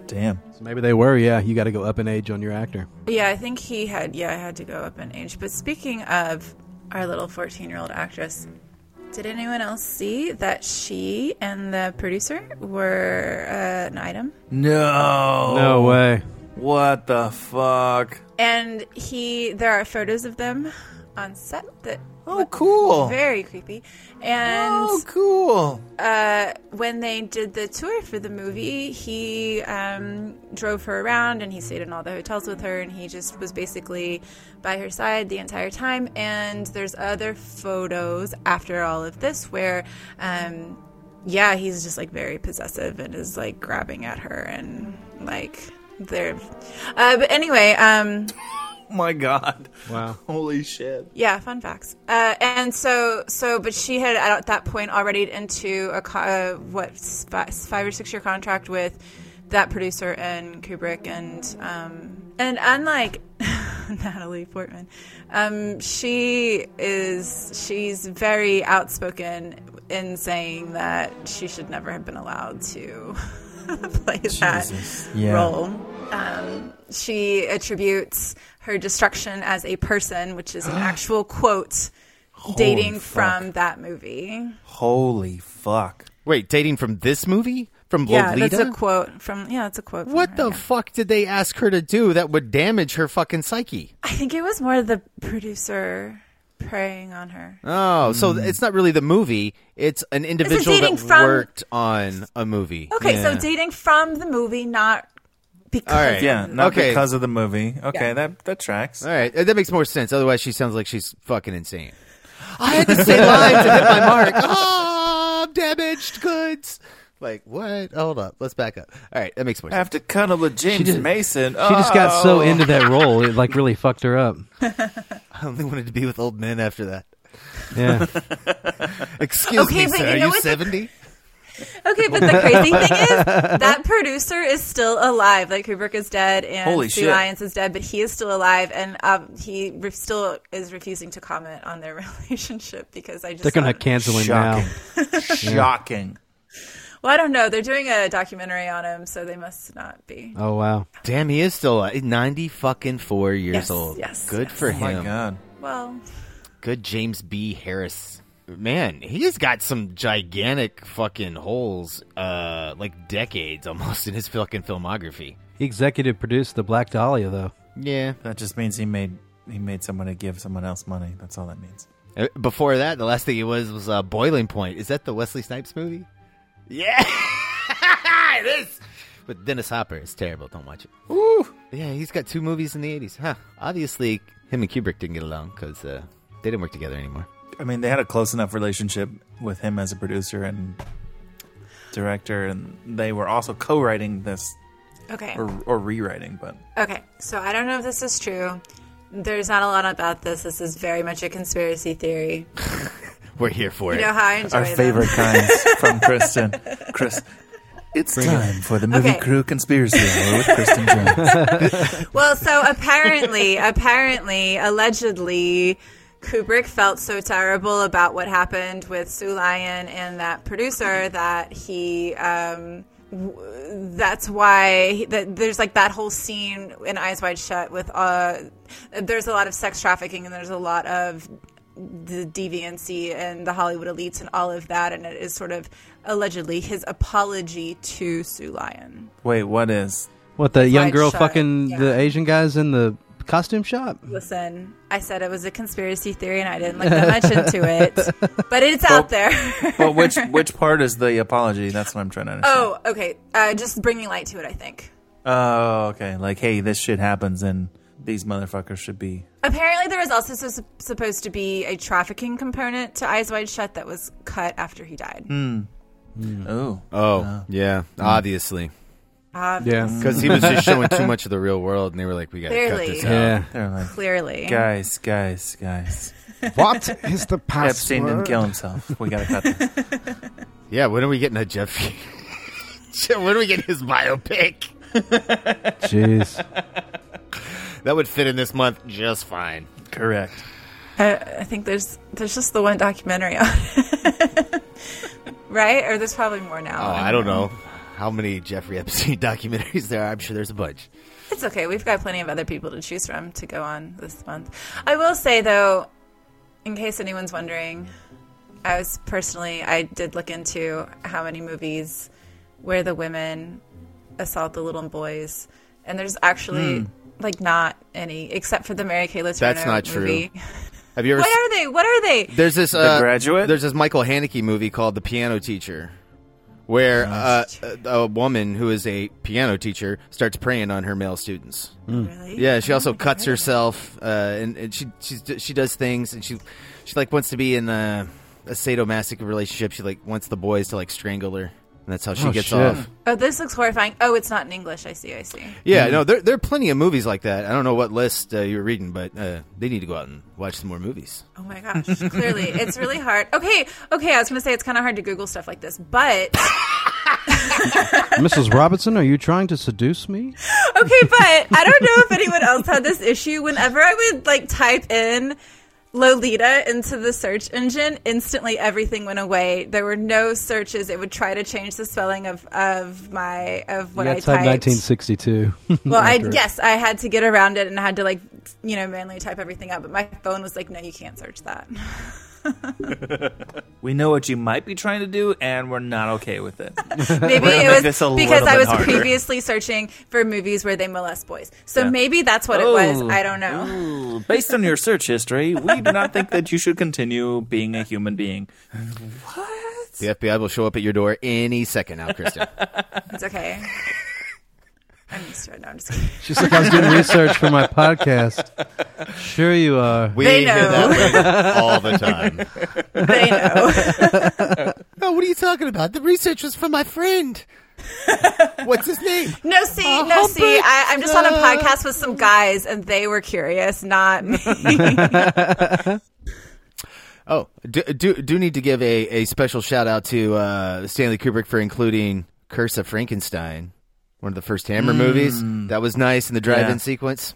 Damn. So maybe they were. Yeah, you got to go up in age on your actor. Yeah, I think he had. Yeah, I had to go up in age. But speaking of our little fourteen-year-old actress, did anyone else see that she and the producer were uh, an item? No. No way. What the fuck? And he, there are photos of them on set that. Oh, cool. Very creepy. And Oh, cool. uh, when they did the tour for the movie, he um, drove her around and he stayed in all the hotels with her, and he just was basically by her side the entire time. And there's other photos after all of this where, um, yeah, he's just like very possessive and is like grabbing at her and like they're. Uh, but anyway, um, my god. Wow. Holy shit. yeah, fun facts. Uh, and so, so, but she had at that point already into a co- uh, what five or six year contract with that producer and Kubrick, and um, and unlike Natalie Portman, um, she is she's very outspoken in saying that she should never have been allowed to play that Yeah. role. Um, she attributes her destruction as a person, which is an actual quote dating fuck. from that movie. Holy fuck. Wait, dating from this movie from Yeah, Lolita? that's a quote from. Yeah, that's a quote. From what her, the yeah. fuck did they ask her to do that would damage her fucking psyche? I think it was more the producer preying on her. Oh, so Hmm. it's not really the movie; it's an individual dating that from- worked on a movie. Okay, so dating from the movie, not because. All right. Yeah, not Okay. because of the movie. Okay, Yeah. that that tracks. All right, that makes more sense. Otherwise, she sounds like she's fucking insane. I had to say lines to hit my mark. Oh, damaged goods. Like what? Hold up. Let's back up. All right, that makes more I have sense. to cuddle with James just- Mason. She just got so Oh. into that role, it like really fucked her up. I only wanted to be with old men after that. Yeah. Excuse Okay, me, but sir. you Are you what the- seventy? Okay, but the crazy thing is that producer is still alive. Like Kubrick is dead and Holy Sue shit. Lyons is dead, but he is still alive, and um, he re- still is refusing to comment on their relationship because I just They're going to thought- cancel him Shocking. now. Shocking. Well, I don't know. They're doing a documentary on him, so they must not be. Oh, wow. Damn, he is still uh, ninety fucking four years Yes, old. yes, Good yes. for Oh my him. god. Well, Good James B. Harris. Man, he's got some gigantic fucking holes, uh, like decades almost in his fucking filmography. He executive produced the Black Dahlia, though. Yeah. That just means he made he made someone to give someone else money. That's all that means. Uh, Before that, the last thing he was was uh, Boiling Point. Is that the Wesley Snipes movie? Yeah, it is. But Dennis Hopper is terrible. Don't watch it. Ooh. Yeah, he's got two movies in the eighties. Huh. Obviously, him and Kubrick didn't get along because uh, they didn't work together anymore. I mean, they had a close enough relationship with him as a producer and director, and they were also co-writing this okay. or, or rewriting. But Okay, so I don't know if this is true. There's not a lot about this. This is very much a conspiracy theory. We're here for You it. know how I enjoy our them. favorite kinds from Kristen. Chris, it's time for the movie Okay. crew conspiracy hour with Kristen Jones. Well, so apparently, apparently, allegedly, Kubrick felt so terrible about what happened with Sue Lyon and that producer that he. Um, w- that's why that there's like that whole scene in Eyes Wide Shut with uh, there's a lot of sex trafficking and there's a lot of the deviancy and the Hollywood elites and all of that, and it is sort of allegedly his apology to Sue Lyon. Wait, what is? What, the young girl Shut, fucking yeah. the Asian guys in the costume shop? Listen, I said it was a conspiracy theory, and I didn't look that much into it, but it's out there. Well, which which part is the apology? That's what I'm trying to understand. oh, okay. Uh, just bringing light to it, I think. Oh, okay. Like, hey, this shit happens, and these motherfuckers should be. Apparently, there was also su- supposed to be a trafficking component to Eyes Wide Shut that was cut after he died. Hmm. Hmm. Oh, Oh, yeah, hmm. obviously. Yeah. Because he was just showing too much of the real world, and they were like, "We got to cut Clearly. this out." Yeah. they're like, Clearly. guys, guys, guys. What is the Epstein didn't kill himself. We gotta cut this. Yeah, when are we getting a Jeff when do we get his biopic? Jeez. That would fit in this month just fine. Correct. I, I think there's there's just the one documentary on it. right? Or there's probably more now. Oh, I don't know how many Jeffrey Epstein documentaries there are. I'm sure there's a bunch. It's okay. We've got plenty of other people to choose from to go on this month. I will say though, in case anyone's wondering, I was personally I did look into how many movies where the women assault the little boys, and there's actually like not any except for the Mary Kay Letourneau That's not true. movie. Have you ever? What are they? What are they? There's this uh, Graduate? There's this Michael Haneke movie called The Piano Teacher, where uh, a, a woman who is a piano teacher starts preying on her male students. Really? Yeah, she also don't think I cuts herself, uh, and, and she she's, she does things, and she she like wants to be in a, a sadomasochistic relationship. She like wants the boys to like strangle her, and that's how she Oh, gets shit. off. Oh, this looks horrifying. Oh, it's not in English. I see. I see. Yeah, no, there there are plenty of movies like that. I don't know what list uh, you were reading, but uh, they need to go out and watch some more movies. Oh my gosh, clearly it's really hard. Okay, okay, I was going to say it's kind of hard to Google stuff like this, but Mrs. Robinson, are you trying to seduce me? okay, but I don't know if anyone else had this issue. Whenever I would like type in Lolita into the search engine, instantly everything went away. There were no searches. It would try to change the spelling of, of my of what I type typed. 1962. Well, I yes, I had to get around it and I had to like you know manually type everything up. But my phone was like, no, you can't search that. We know what you might be trying to do, and we're not okay with it. Maybe it was this a because I was harder. previously searching for movies where they molest boys. So Yeah. maybe that's what it was. Oh. I don't know. Ooh, Based on your search history, we do not think that you should continue being a human being. What? The FBI will show up at your door any second now, Kristen. It's okay. I'm used to it. No, I'm just kidding. She's like, I was doing research for my podcast. Sure, you are. We They hear know. that all the time. They know. Oh, what are you talking about? The research was from my friend. What's his name? No, see, Uh, no, see. I, I'm just on a Uh. podcast with some guys, and they were curious, not me. Oh, do, do do need to give a, a special shout out to uh, Stanley Kubrick for including Curse of Frankenstein, one of the first Hammer movies. That was nice in the drive-in Yeah. sequence,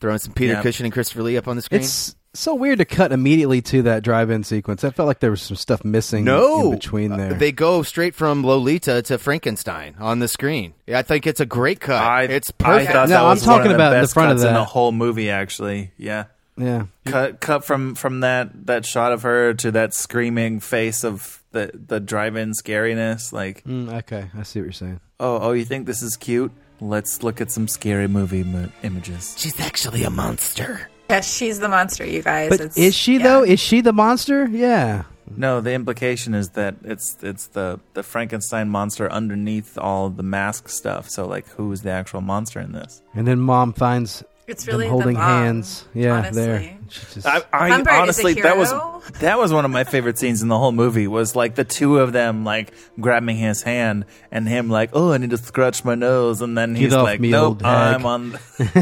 throwing some Peter Yeah. Cushing and Christopher Lee up on the screen. It's so weird to cut immediately to that drive-in sequence. I felt like there was some stuff missing no in between Uh, there. they go straight from Lolita to Frankenstein on the screen. Yeah, I think it's a great cut. I, it's I perfect. thought No, that I'm was one talking of the about the best front of cuts in the whole movie. Actually, yeah. yeah. Cut, cut from from that that shot of her to that screaming face of the the drive-in scariness. Like, Mm, okay, I see what you're saying. Oh, oh, you think this is cute? Let's look at some scary movie mo- images. She's actually a monster. yes, she's the monster, you guys. But It's- is she yeah. though? Is she the monster? Yeah. No, the implication is that it's it's the the Frankenstein monster underneath all the mask stuff. So, like, who is the actual monster in this? And then mom finds It's them really the holding mom, hands. Yeah, honestly. there. Just, I, I Humbert is a honestly that was that was one of my favorite scenes in the whole movie was like the two of them like grabbing his hand and him like oh I need to scratch my nose and then he's like me, nope. I'm on and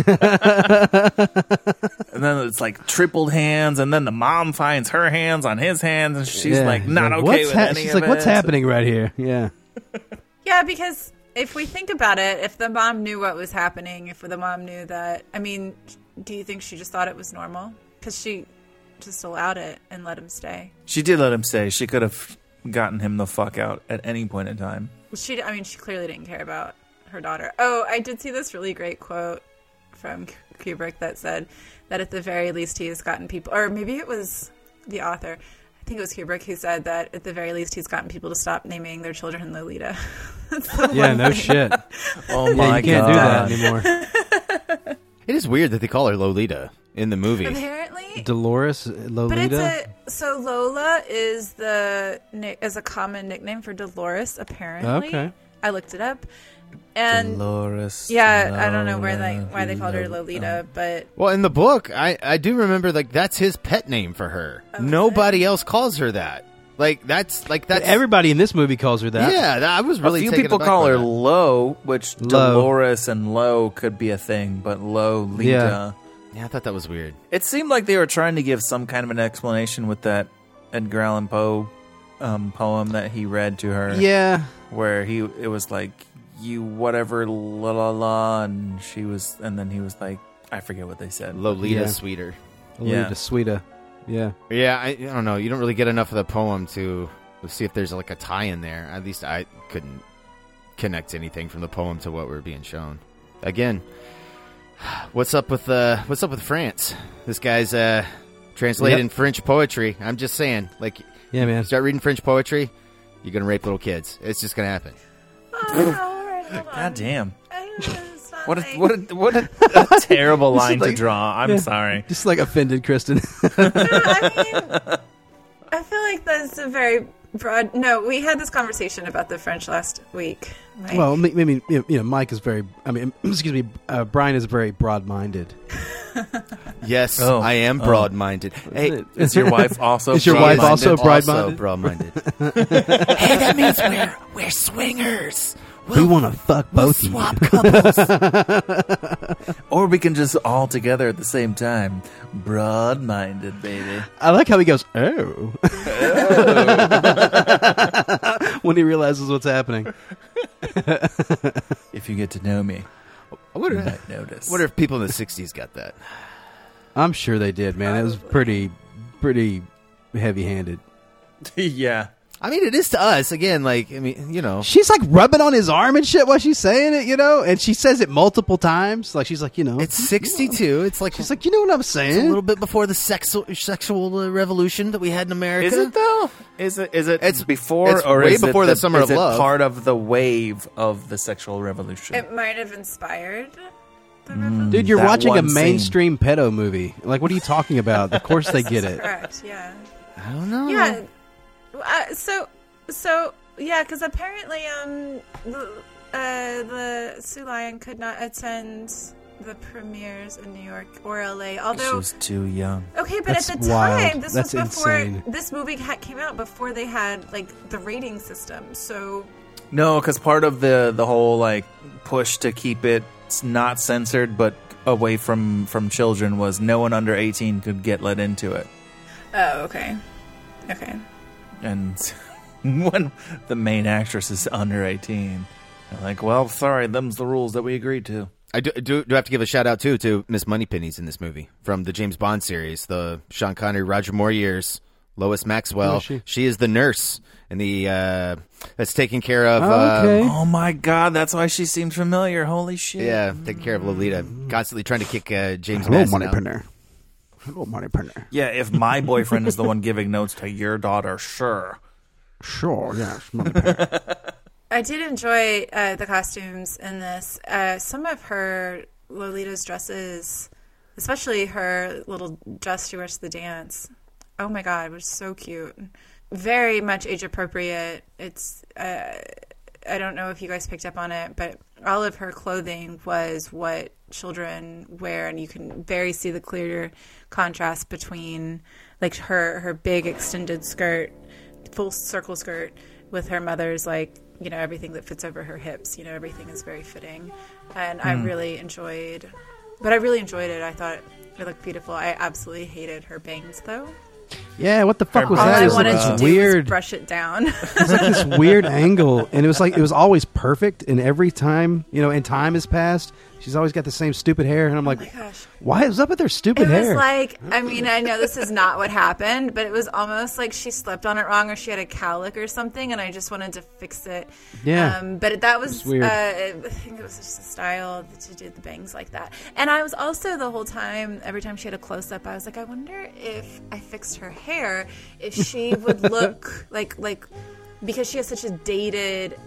then it's like tripled hands and then the mom finds her hands on his hands and she's yeah. like not okay what's with ha- any She's of like, what's it. happening right here? Yeah. Yeah, because if we think about it, if the mom knew what was happening, if the mom knew that, I mean, do you think she just thought it was normal? Because she just allowed it and let him stay. She did let him stay. She could have gotten him the fuck out at any point in time. She, I mean, she clearly didn't care about her daughter. Oh, I did see this really great quote from Kubrick that said that at the very least he has gotten people, or maybe it was the author. I think it was Kubrick who said that at the very least he's gotten people to stop naming their children Lolita. Yeah, no thing. shit. Oh Yeah, my you can't god! do that anymore. It is weird that they call her Lolita in the movie. Apparently, Dolores But it's Lolita. a so Lola is the is a common nickname for Dolores. Apparently, Okay. I looked it up, and Dolores. yeah, I don't know where they why they called her Lolita, but Well, in the book, I, I do remember like that's his pet name for her. Oh, Nobody else calls her that. Like that's like that's Everybody in this movie calls her that. Yeah, that, I was really. A really. few taken people call her that. Lo, which Lo. Dolores and Lo could be a thing, but Lolita. Yeah. Yeah, I thought that was weird. It seemed like they were trying to give some kind of an explanation with that Edgar Allan Poe um, poem that he read to her. Yeah. where he it was like you whatever la la la, and she was, and then he was like, I forget what they said. Lolita Yeah. Sweeter. Lolita Yeah. Sweeta. Yeah. Yeah, I, I don't know. You don't really get enough of the poem to see if there's like a tie in there. At least I couldn't connect anything from the poem to what we're being shown. Again, what's up with uh, what's up with France? This guy's uh, translating Yep. French poetry. I'm just saying, like, Yeah, man. start reading French poetry, you're gonna rape little kids. It's just gonna happen. All right, hold on. God damn. I don't know, it's not What a, what a, what a, a terrible This is line like- to draw. I'm yeah. sorry. Just like offended Kristen. I mean, I feel like that's a very broad. No, we had this conversation about the French last week. Mike. well, I mean, I mean, you know, Mike is very. I mean, excuse me. Uh, Brian is very broad-minded. Yes, Oh. I am Oh. broad-minded. Hey, Is your wife also? Is your wife also broad-minded? broad-minded? Also broad-minded. hey, that means we're we're swingers. We want to fuck both of you. Or we can just all together at the same time. Broad-minded, baby. I like how he goes, "Oh," when he realizes what's happening. If you get to know me, I wonder, you might notice. I wonder if people in the '60s got that. I'm sure they did, man. It was pretty, pretty heavy-handed. yeah. I mean, it is to us. Again, like I mean, you know, She's like rubbing on his arm and shit while she's saying it, you know, and she says it multiple times. Like she's like, you know, it's '62. It's like she's like, you know what I'm it's a little bit before the sexual sexual uh, revolution that we had in America. Is it though? Is it? Is it? It's- before it's or way is it before the Summer is of it Love. Part of the wave of the sexual revolution. it might have inspired Mm. Dude, you're watching a one scene. mainstream pedo movie. Like, what are you talking about? Of course they get it. Correct. Yeah. I don't know. Yeah. Uh, so, so yeah, because apparently, um, the, uh, the Sue Lyon could not attend the premieres in New York or LA. Although she was too young. okay, but That's at the wild. time, this That's was before insane. this movie came out. Before they had like the rating system. So No, because part of the the whole like push to keep it not censored but away from from children was no one under 18 could get let into it. Oh, okay. Okay. And when the main actress is under 18, they're like, well, sorry, them's the rules that we agreed to. I do, do do have to give a shout out too to Miss Moneypenny's in this movie from the James Bond series, the Sean Connery, Roger Moore years. Lois Maxwell. Who is she? she is the nurse in the uh, that's taking care of. Oh, okay. um, Oh my god, that's why she seems familiar. Holy shit. yeah, taking care of Lolita, constantly trying to kick uh, James. Hello, Madison out. Moneypenner. Hello, Moneypenner. Yeah, if my boyfriend is the one giving notes to your daughter, sure. Sure, yes, Moneypenner. I did enjoy uh, the costumes in this. Uh, some of her Lolita's dresses, especially her little dress she wears to the dance. Oh my god, it was so cute. Very much age appropriate. It's uh, I don't know if you guys picked up on it, but all of her clothing was what children wear, and you can very see the clear contrast between like her her big extended skirt, full circle skirt, with her mother's like you know everything that fits over her hips. You know everything is very fitting, and I hmm. really enjoyed. But I really enjoyed it. I thought it looked beautiful. I absolutely hated her bangs though. yeah, what the fuck was All that? I It was uh, wanted this to do weird, was brush it down. it was like this weird angle, and it was like it was always perfect. And every time, you know, and time has passed, she's always got the same stupid hair, and I'm like, oh my why is up with her stupid It was hair? like, I mean, I know this is not what happened, but it was almost like she slept on it wrong or she had a cowlick or something, and I just wanted to fix it. Yeah. Um, but that was, It's weird. Uh, I think it was just a style to do the bangs like that. And I was also the whole time, every time she had a close up, I was like, I wonder if I fixed her hair, if she would look like, like, because she has such a dated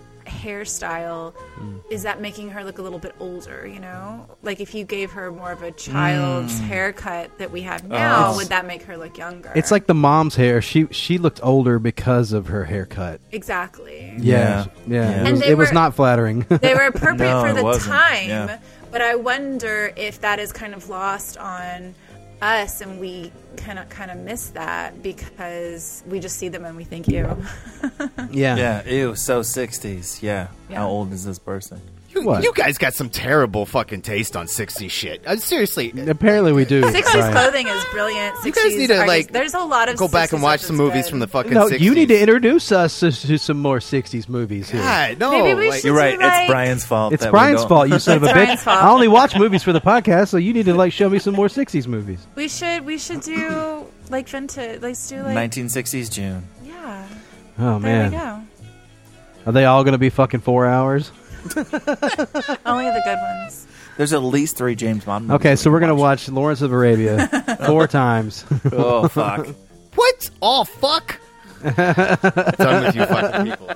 hairstyle mm. is that making her look a little bit older you know like if you gave her more of a mm. child's haircut that we have oh, now would that make her look younger it's like the mom's hair. She she looked older because of her haircut. exactly Yeah, yeah. Yeah. It, And was, they it was not flattering. they were appropriate No, for the time Yeah. but i wonder if that is kind of lost on us and we kind of kind of miss that because we just see them and we think you yeah, Yeah, ew, so 60s. Yeah. Yeah. How old is this person? You, What? you guys got some terrible fucking taste on 60s shit. Uh, seriously. Apparently we do. 60s Brian. clothing is brilliant. 60s You guys need to, artists- like, There's a lot of Go back 60s and watch some that's movies good. from the fucking No, 60s. you need to introduce us to, to some more '60s movies here. God, no. Maybe we like- You're right. do, like- It's Brian's fault. It's that Brian's fault, you son of a bitch. I only watch movies for the podcast, so you need to like show me some more '60s movies. We should we should do like vintage. Let's do like 1960s June. yeah. Oh There we man, go. are they all going to be fucking four hours? Only the good ones. There's at least three James Bond. movies Okay, so we're gonna watch Lawrence of Arabia four times. Oh fuck! What? Oh, fuck. Done with you fucking people.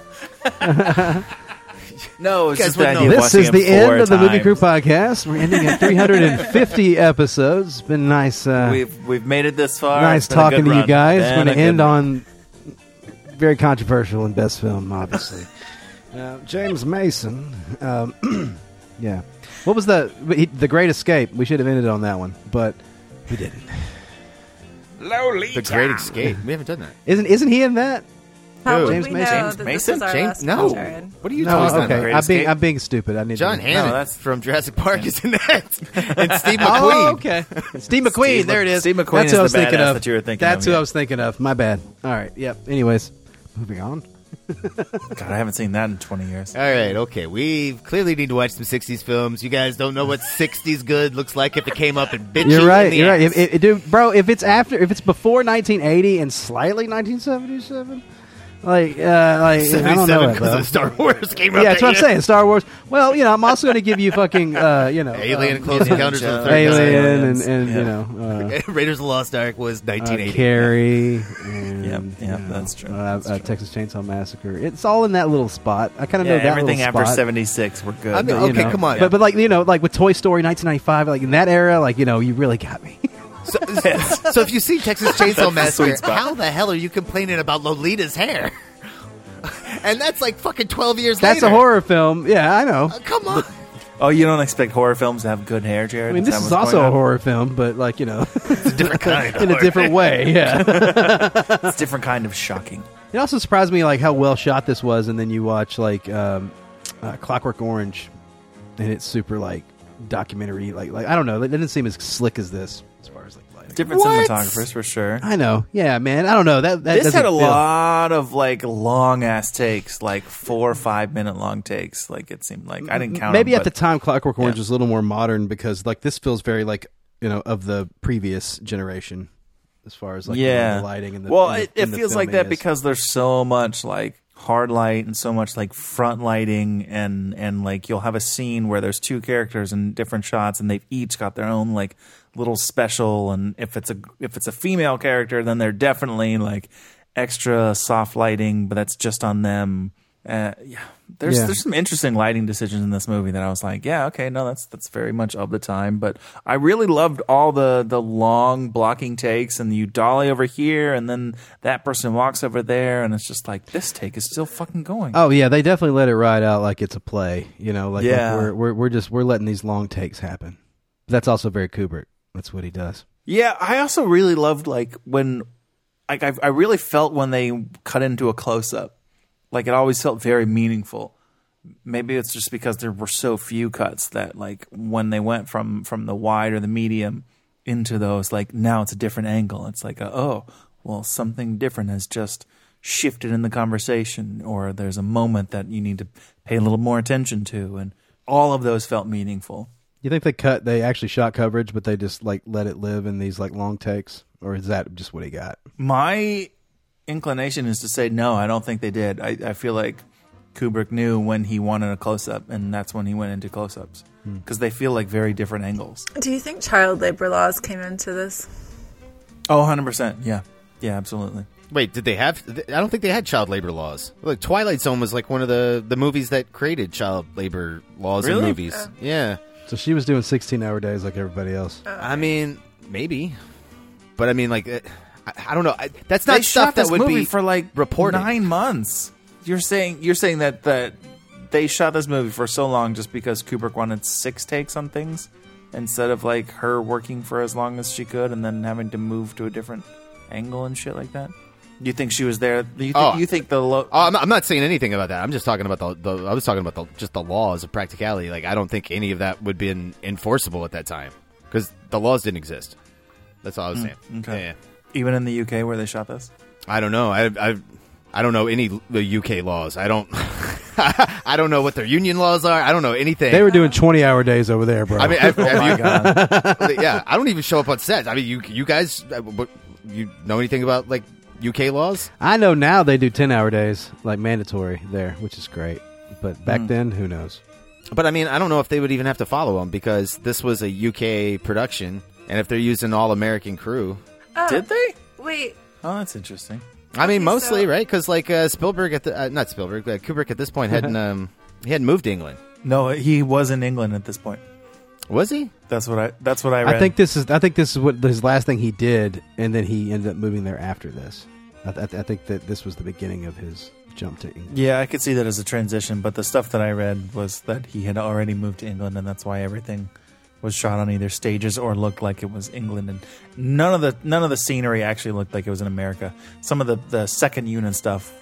No, it's guys just the idea of this watching is it the end of the Movie times. Crew podcast. We're ending at 350 episodes. It's been nice. Uh, We've we've made it this far. nice It's been a talking good to you run. guys. Been Going a to good end run. on very controversial and best film, obviously. uh, James Mason. Um, yeah. What was the he- the Great Escape? We should have ended on that one, but we didn't. The Great Escape. We haven't done that. Isn't isn't he in that? How James Mason? James Mason? This is our James? No. Jared? What are you No, talking okay. about? Great I'm being Escape? I'm being stupid. I need John to. Hammond that's- from Jurassic Park is in that. and Steve oh, McQueen. Oh, okay. Steve McQueen. Steve there it is. Steve McQueen That's is who I the was thinking badass of. that you were thinking That's of, who yeah. I was thinking of. My bad. All right. Yep. Anyways, moving on. God, I haven't seen that in 20 years. All right, okay. We clearly need to watch some 60s films. You guys don't know what 60s good looks like if it came up and bit you You're in right. the You're right. If, if, dude, bro, if it's after, if it's before 1980 and slightly 1977, like, uh, like I don't know 77 it, because bro. of Star Wars came out Yeah, that's that what I'm saying. Star Wars. Well, you know, I'm also going to give you fucking, uh, you know, Alien um, Close Encounters of the Third Alien, Aliens. and, and Yeah. you know, uh, Raiders of the Lost Ark was uh, 1980. Carrie. And, Yep, you know, that's true. Uh, That's uh, true. Texas Chainsaw Massacre. It's all in that little spot. I kind of Yeah, know that everything little after spot. 76, we're good. I mean, but, you okay, know. come on. But, but like you know, like with Toy Story 1995, like in that era, like you know, you really got me. So, so if you see Texas Chainsaw Massacre, how the hell are you complaining about Lolita's hair? and that's like fucking 12 years later. That's later. a horror film. Yeah, I know. Uh, come on. oh, you don't expect horror films to have good hair, Jared? I mean, this is also a on? horror film, but like you know, it's a Different kind of in a different way. Yeah. It's a different kind of shocking. it also surprised me like how well shot this was, and then you watch like um, uh, Clockwork Orange, and it's super like documentary. Like like I don't know, it didn't seem as slick as this as far as like lighting. Different What? cinematographers for sure. I know. Yeah, man. I don't know. That, that This doesn't had a feel- lot of like long ass takes, like four or five minute long takes. Like it seemed like I didn't count. Maybe them, at the time, Clockwork Orange Yeah. was a little more modern because like this feels very like you know of the previous generation as far as like you yeah, the lighting and the well, and the- it, it and the feels like filming that is. because there's so much like hard light and so much like front lighting and and like you'll have a scene where there's two characters in different shots and they've each got their own like little special and if it's a if it's a female character then they're definitely like extra soft lighting but that's just on them. Uh, yeah there's Yeah. there's some interesting lighting decisions in this movie that I was like yeah okay no that's that's very much of the time but I really loved all the the long blocking takes and you dolly over here and then that person walks over there and it's just like this take is still fucking going Oh yeah, they definitely let it ride out like it's a play. You know, like, like we're, we're we're just we're letting these long takes happen. That's also very Kubrick. That's what he does. Yeah, I also really loved like when, like I, I really felt when they cut into a close up, like it always felt very meaningful. Maybe it's just because there were so few cuts that like when they went from from the wide or the medium into those, like now it's a different angle. It's like a, oh, well, something different has just shifted in the conversation, or there's a moment that you need to pay a little more attention to, and all of those felt meaningful. You think they cut? They actually shot coverage, but they just like let it live in these like long takes, or is that just what he got? My inclination is to say no. I don't think they did. I, I feel like Kubrick knew when he wanted a close up, and that's when he went into close ups because they feel like very different angles. Do you think child labor laws came into this? Oh, 100 percent. Yeah, yeah, absolutely. Wait, did they have? I don't think they had child labor laws. Like Twilight Zone was like one of the the movies that created child labor laws in Really? movies. Yeah, So she was doing sixteen hour days like everybody else. I mean maybe, but I mean like uh, I, I don't know. I, that's not they stuff shot that would movie be for like reported. nine months. You're saying you're saying that that they shot this movie for so long just because Kubrick wanted six takes on things instead of like her working for as long as she could and then having to move to a different angle and shit like that. You think she was there? You, think Oh. you think the lo- Oh, I'm, I'm not saying anything about that. I'm just talking about the, the I was talking about the, just the laws of practicality. Like I don't think any of that would be enforceable at that time because the laws didn't exist. That's all I was hmm. saying. okay. Yeah, yeah. Even in the UK where they shot this? I don't know. I, I I don't know any the UK laws. I don't I don't know what their union laws are. I don't know anything. They were doing twenty-hour days over there, bro. I mean, have, have my you, God. yeah, I don't even show up on sets. I mean, you you guys, uh, you know anything about like UK laws? I know now they do ten-hour days, like mandatory there, which is great. But back Hmm. then, who knows? But I mean, I don't know if they would even have to follow them because this was a UK production, and if they're using all American crew, Oh, Did they? Wait, Oh, that's interesting. I mean, Okay, mostly so- right because like uh, Spielberg at the uh, not Spielberg, uh, Kubrick at this point hadn't um, he hadn't moved to England, No, he was in England at this point. was he? That's what I. That's what I read. I think this is. I think this is what his last thing he did, and then he ended up moving there after this. I, th- I think that this was the beginning of his jump to England. Yeah, I could see that as a transition, but the stuff that I read was that he had already moved to England, and that's why everything was shot on either stages or looked like it was England. And none of the none of the scenery actually looked like it was in America. Some of the the second unit stuff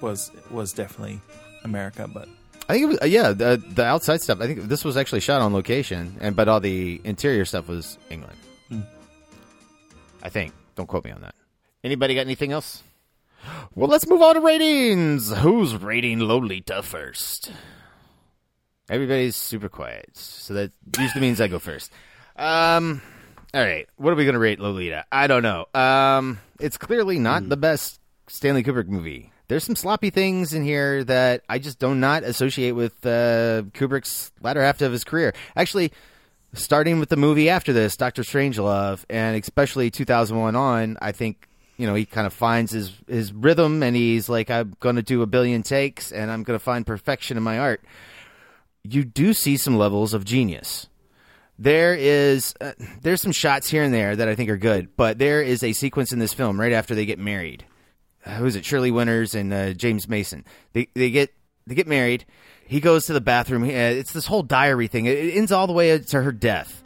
was was definitely America, but I think it was uh, yeah the the outside stuff. I think this was actually shot on location, and but all the interior stuff was England. Hmm. I think. Don't quote me on that. Anybody got anything else? Well, let's move on to ratings. Who's rating Lolita first? Everybody's super quiet, so that usually means I go first. Um, all right, what are we going to rate Lolita? I don't know. Um, it's clearly not the best Stanley Kubrick movie. There's some sloppy things in here that I just do not associate with uh, Kubrick's latter half of his career. Actually, starting with the movie after this, Doctor Strangelove, and especially 2001 on, I think you know he kind of finds his his rhythm, and he's like, I'm going to do a billion takes, and I'm going to find perfection in my art. You do see some levels of genius. There is uh, there's some shots here and there that I think are good, but there is a sequence in this film right after they get married. Uh, who is it? Shelley Winters and uh, James Mason. They they get they get married. He goes to the bathroom. Uh, It's this whole diary thing. It, it ends all the way to her death.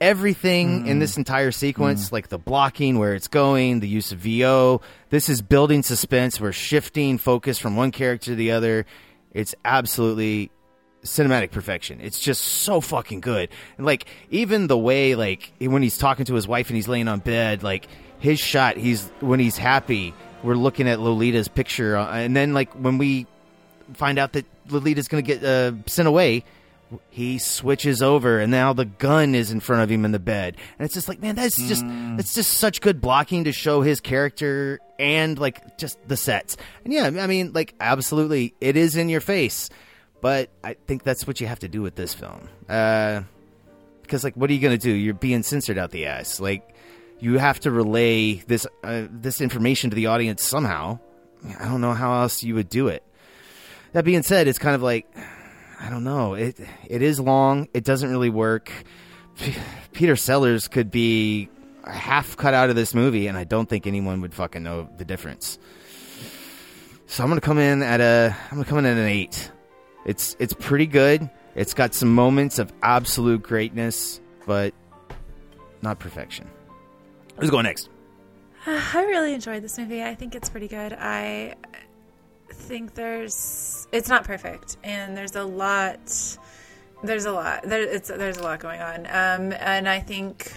Everything in this entire sequence, like the blocking, where it's going, the use of VO, this is building suspense. We're shifting focus from one character to the other. It's absolutely cinematic perfection. It's just so fucking good. And like even the way like when he's talking to his wife and he's laying on bed, like his shot, he's when he's happy, we're looking at Lolita's picture, uh, and then like when we find out that Lolita's going to get uh, sent away, he switches over, and now the gun is in front of him in the bed, and it's just like, man, that's just that's just such good blocking to show his character and like just the sets. And yeah, I mean, like absolutely, it is in your face, but I think that's what you have to do with this film. Uh, because like, what are you going to do? You're being censored out the ass. Like, you have to relay this uh, this information to the audience somehow. I don't know how else you would do it. That being said, it's kind of like I don't know. It it is long. It doesn't really work. P- Peter Sellers could be half cut out of this movie, and I don't think anyone would fucking know the difference. So I'm gonna come in at a I'm gonna come in at an eight. It's it's pretty good. It's got some moments of absolute greatness, but not perfection. Who's going next? I really enjoyed this movie. I think it's pretty good. I think there's it's not perfect, and there's a lot. There's a lot. There, it's there's a lot going on, um, and I think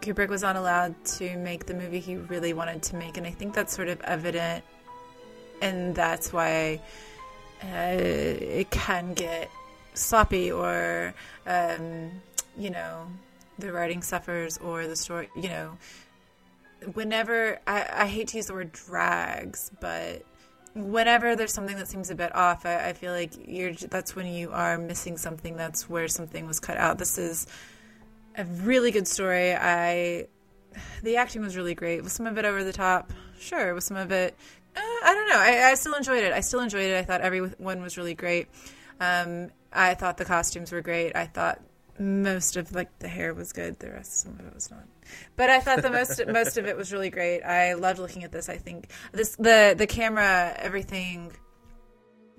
Kubrick was not allowed to make the movie he really wanted to make, and I think that's sort of evident, and that's why it can get sloppy or um, you know the writing suffers or the story you know whenever I, I hate to use the word drags, but whenever there's something that seems a bit off, I, I feel like you're that's when you are missing something. That's where something was cut out. This is a really good story. I the acting was really great. Was some of it over the top? Sure. Was some of it? Uh, I don't know. I, I still enjoyed it. I still enjoyed it. I thought everyone was really great. Um, I thought the costumes were great. I thought most of like the hair was good. The rest, some of it was not. But I thought the most most of it was really great. I loved looking at this. I think this the the camera, everything,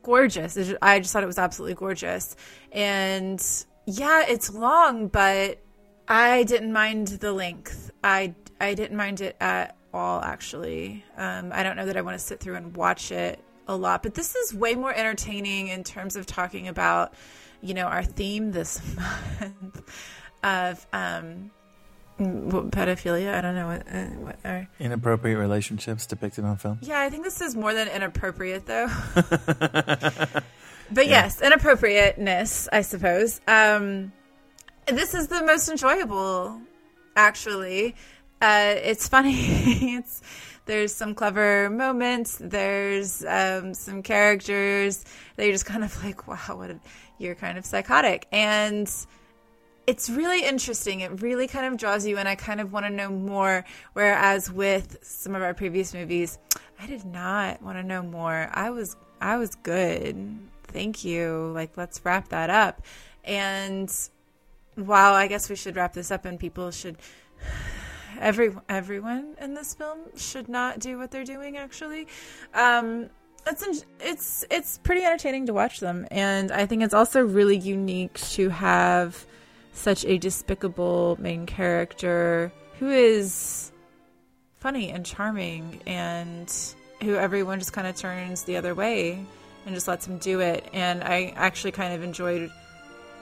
gorgeous. I just thought it was absolutely gorgeous. And yeah, it's long, but I didn't mind the length. I I didn't mind it at all. Actually, um, I don't know that I want to sit through and watch it a lot, but this is way more entertaining in terms of talking about, you know, our theme this month of um, what, pedophilia. I don't know what, uh, what our Inappropriate relationships depicted on film. yeah, I think this is more than inappropriate, though. but yes, inappropriateness, I suppose. Um, this is the most enjoyable, actually. Uh, it's funny. it's there's some clever moments. There's um, some characters that you're just kind of like, wow, what? A, you're kind of psychotic, and it's really interesting. It really kind of draws you in. I kind of want to know more. Whereas with some of our previous movies, I did not want to know more. I was I was good. Thank you. Like let's wrap that up. And while I guess we should wrap this up and people should every everyone in this film should not do what they're doing actually. Um it's it's it's pretty entertaining to watch them and I think it's also really unique to have such a despicable main character who is funny and charming and who everyone just kind of turns the other way and just lets him do it and I actually kind of enjoyed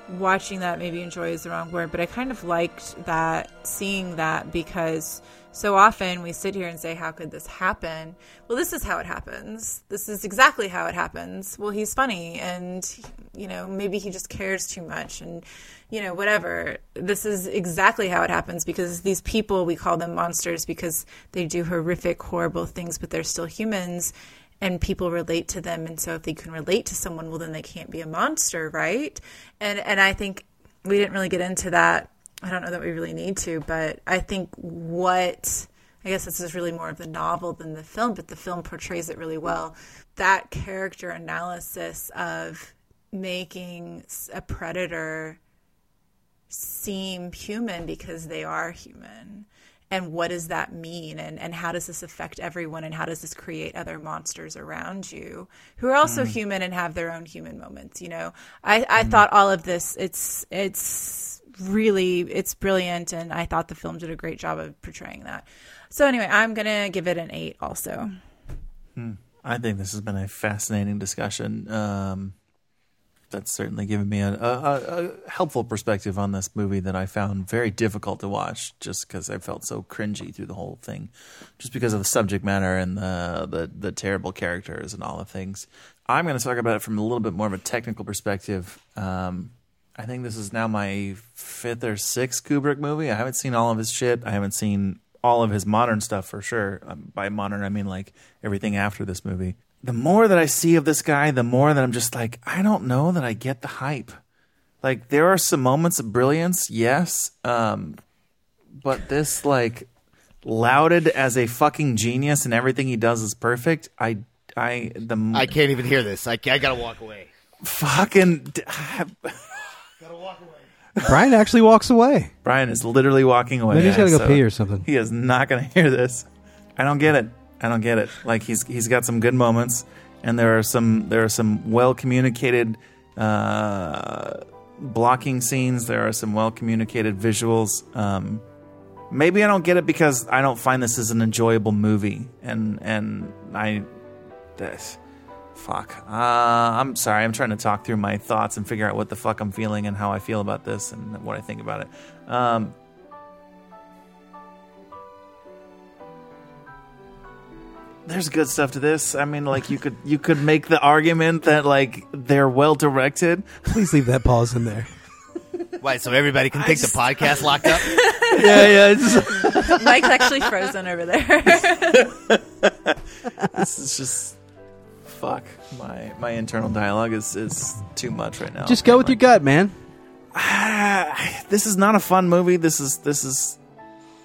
watching that maybe enjoy is the wrong word but I kind of liked that seeing that because so often we sit here and say how could this happen? Well this is how it happens. This is exactly how it happens. Well he's funny and you know maybe he just cares too much and you know whatever. This is exactly how it happens because these people we call them monsters because they do horrific horrible things but they're still humans and people relate to them. And so if they can relate to someone well then they can't be a monster right? And and i think we didn't really get into that. I don't know that we really need to but i think what i guess this is really more of the novel than the film but the film portrays it really well. That character analysis of making a predator seem human because they are human and what does that mean and, and how does this affect everyone and how does this create other monsters around you who are also Mm. human and have their own human moments you know i, I thought all of this it's it's really it's brilliant and i thought the film did a great job of portraying that so anyway i'm gonna give it an eight also Hmm. I think this has been a fascinating discussion. Um, that's certainly given me a, a, a, helpful perspective on this movie that I found very difficult to watch, just because I felt so cringy through the whole thing, just because of the subject matter and the the, the terrible characters and all the things. I'm going to talk about it from a little bit more of a technical perspective. Um, I think this is now my fifth or sixth Kubrick movie. I haven't seen all of his shit. I haven't seen all of his modern stuff for sure. Um, by modern, I mean like everything after this movie. The more that I see of this guy, the more that I'm just like, I don't know that I get the hype. Like there are some moments of brilliance, yes, um, but this like lauded as a fucking genius and everything he does is perfect. I, I, the I can't even hear this. I, I gotta walk away. fucking. Gotta walk away. Brian actually walks away. Brian is literally walking away. Maybe he's gotta go so pee or something. He is not going to hear this. I don't get it. I don't get it. Like he's he's got some good moments, and there are some there are some well communicated uh, blocking scenes. There are some well communicated visuals. Um, maybe I don't get it because I don't find this as an enjoyable movie, and and I this fuck. Uh, I'm sorry. I'm trying to talk through my thoughts and figure out what the fuck I'm feeling and how I feel about this and what I think about it. Um, there's good stuff to this. I mean, like you could you could make the argument that like they're well directed. Please leave that pause in there. Why? So everybody can take the podcast locked up. yeah, yeah. mike's actually frozen over there this is just fuck. My my internal dialogue is is too much right now. Just go with your gut, man. this is not a fun movie. This is this is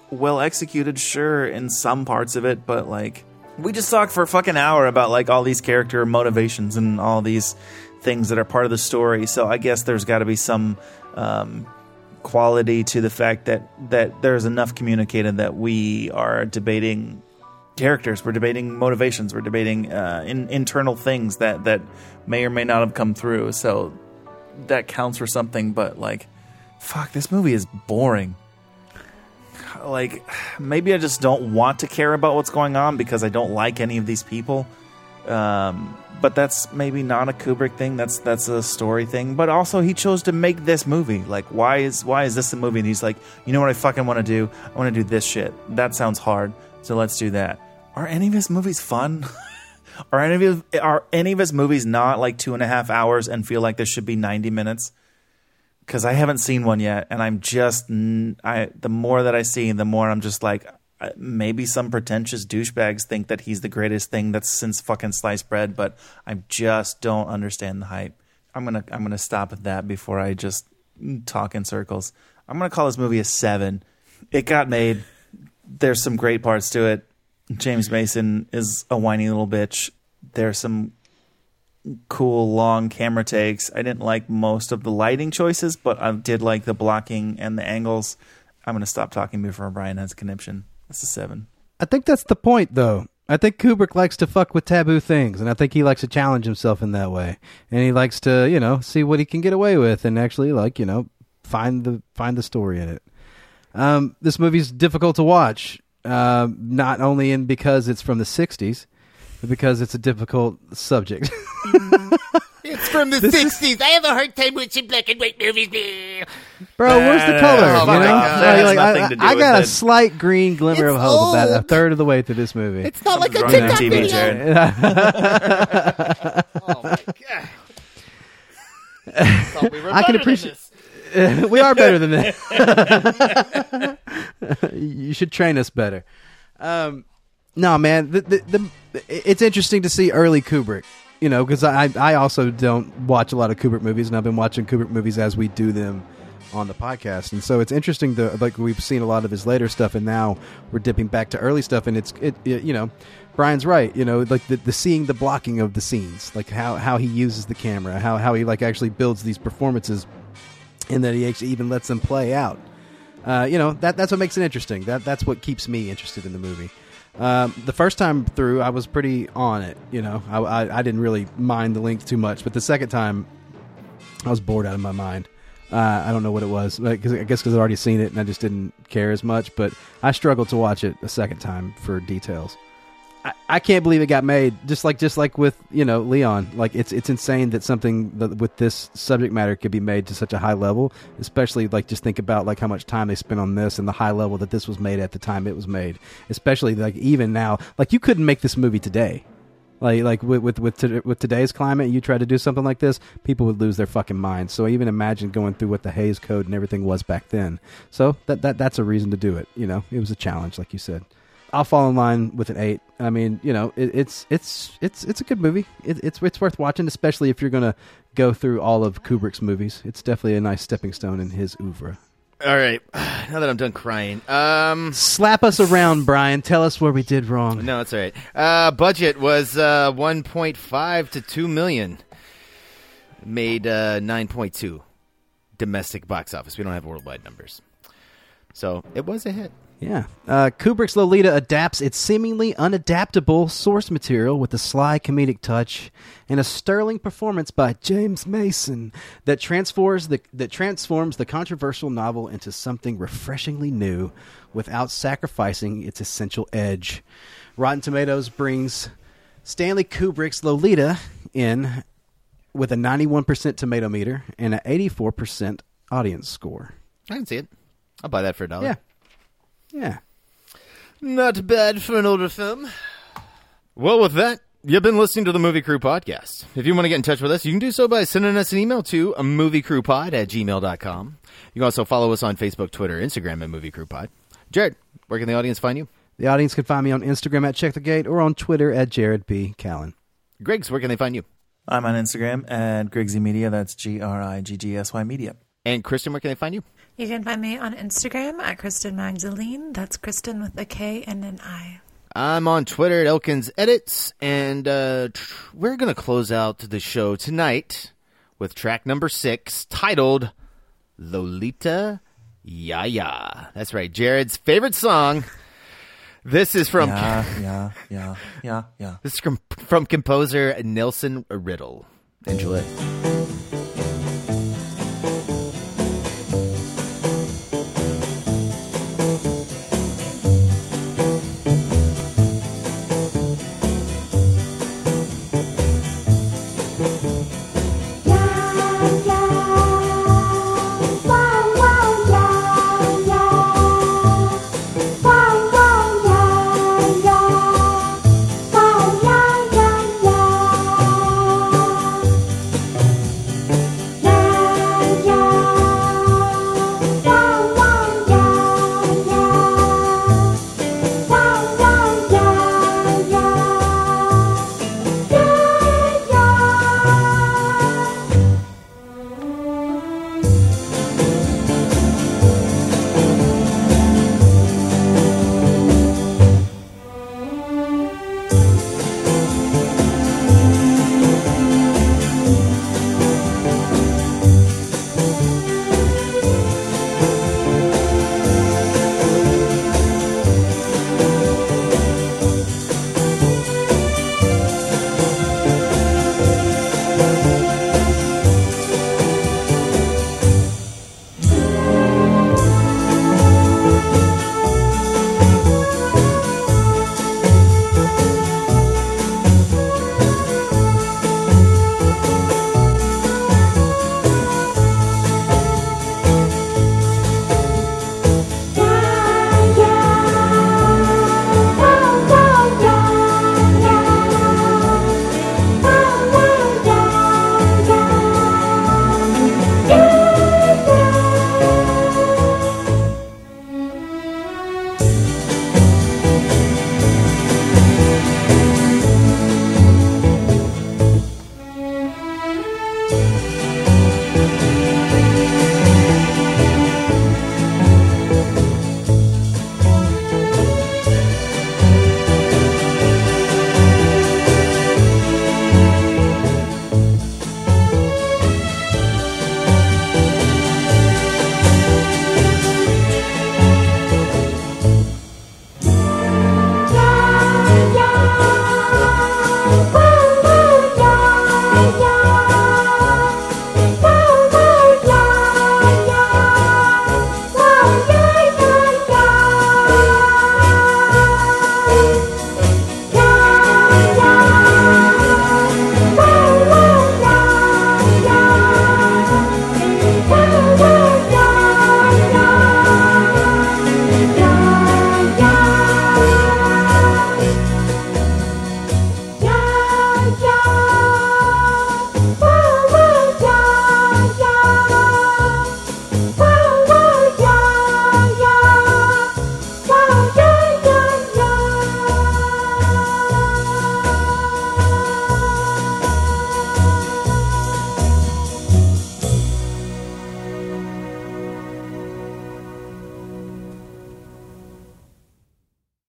well executed, sure, in some parts of it, but like we just talked for a fucking hour about like all these character motivations and all these things that are part of the story. So I guess there's got to be some um, quality to the fact that that there's enough communicated that we are debating characters, we're debating motivations, we're debating uh, in, internal things that that may or may not have come through. So that counts for something. But like, fuck, this movie is boring. Like maybe I just don't want to care about what's going on because I don't like any of these people. Um, but that's maybe not a Kubrick thing. That's that's a story thing. But also, he chose to make this movie. Like, why is why is this a movie? And he's like, you know what I fucking want to do? I want to do this shit. That sounds hard, so let's do that. Are any of his movies fun? are any of are any of his movies not like two and a half hours and feel like this should be ninety minutes? Because I haven't seen one yet, and I'm just I the more that I see, the more I'm just like uh, maybe some pretentious douchebags think that he's the greatest thing that's since fucking sliced bread, but I just don't understand the hype. I'm gonna I'm gonna stop at that before I just talk in circles. I'm gonna call this movie a seven. It got made. There's some great parts to it. James Mason is a whiny little bitch. There's some cool long camera takes. I didn't like most of the lighting choices, but I did like the blocking and the angles. I'm gonna stop talking before Brian has a conniption. That's a seven. I think that's the point, though. I think Kubrick likes to fuck with taboo things, and I think he likes to challenge himself in that way. And he likes to, you know, see what he can get away with, and actually, like, you know, find the find the story in it. Um, this movie's difficult to watch, um, not only in because it's from the '60s, but because it's a difficult subject. It's from the This is- 60s. I have a hard time watching black and white movies. Bro, where's the Uh, color? oh you know? God. So That has like, nothing I, to do I got with a it. slight green glimmer It's of hope about a old. third of the way through this movie. It's not like a Something's wrong with TikTok TV, video. Jared. Oh my god. Thought we were I can better than appreciate- this. we are better than that. you should train us better. Um, no, man, the, the, the, it's interesting to see early Kubrick. You know, because I I also don't watch a lot of Kubrick movies, and I've been watching Kubrick movies as we do them on the podcast, and so it's interesting to like we've seen a lot of his later stuff, and now we're dipping back to early stuff, and it's it, it you know. Brian's right, you know, like the, the seeing the blocking of the scenes, like how, how he uses the camera, how, how he like actually builds these performances and that he actually even lets them play out. Uh, you know that that's what makes it interesting. That that's what keeps me interested in the movie. Um, the first time through, I was pretty on it. You know, I, I, I didn't really mind the length too much, but the second time, I was bored out of my mind. Uh, I don't know what it was. I guess because I'd already seen it and I just didn't care as much. But I struggled to watch it a second time for details. I, I can't believe it got made. Just like just like with you know Leon, like it's it's insane that something that, with this subject matter could be made to such a high level. Especially like just think about like how much time they spent on this and the high level that this was made at the time it was made. Especially like even now, like you couldn't make this movie today. Like like with with with, to, with today's climate, you try to do something like this, people would lose their fucking minds. So even imagine going through what the Hays Code and everything was back then. So that that that's a reason to do it. You know, it was a challenge, like you said. I'll fall in line with an eight. I mean, you know, it, it's it's it's it's a good movie. It, it's it's worth watching, especially if you're gonna go through all of Kubrick's movies. It's definitely a nice stepping stone in his oeuvre. All right. Now that I'm done crying. Um Slap us around, Brian. Tell us where we did wrong. no, that's all right. Uh budget was uh 1.5 to 2 million. Made uh 9.2 domestic box office. We don't have worldwide numbers. So, it was a hit. Yeah. Uh, Kubrick's Lolita adapts its seemingly unadaptable source material with a sly comedic touch and a sterling performance by James Mason that transforms the that transforms the controversial novel into something refreshingly new without sacrificing its essential edge. Rotten Tomatoes brings Stanley Kubrick's Lolita in with a 91% tomato meter and an 84% audience score. I can see it. I'll buy that for a dollar. Yeah. Yeah. Not bad for an older film. Well, with that, you've been listening to the Movie Crew Podcast. If you want to get in touch with us, you can do so by sending us an email to a moviecrewpod at gmail.com. You can also follow us on Facebook, Twitter, Instagram at Movie Crew Pod. Jared, where can the audience find you? The audience can find me on Instagram at Check the Gate or on Twitter at Jared B. Callen. Griggs, where can they find you? I'm on Instagram at Griggsy Media. That's G R I G G S Y Media. And Kristen, where can they find you? You can find me on Instagram at Kristen Magdalene. That's Kristen with a K and an I. I'm on Twitter at Elkins Edits, and uh, tr- we're going to close out the show tonight with track number six, titled Lolita Yaya. That's right, Jared's favorite song. This is from Yeah, yeah, yeah, yeah, yeah. this is from, from composer Nelson Riddle. Enjoy.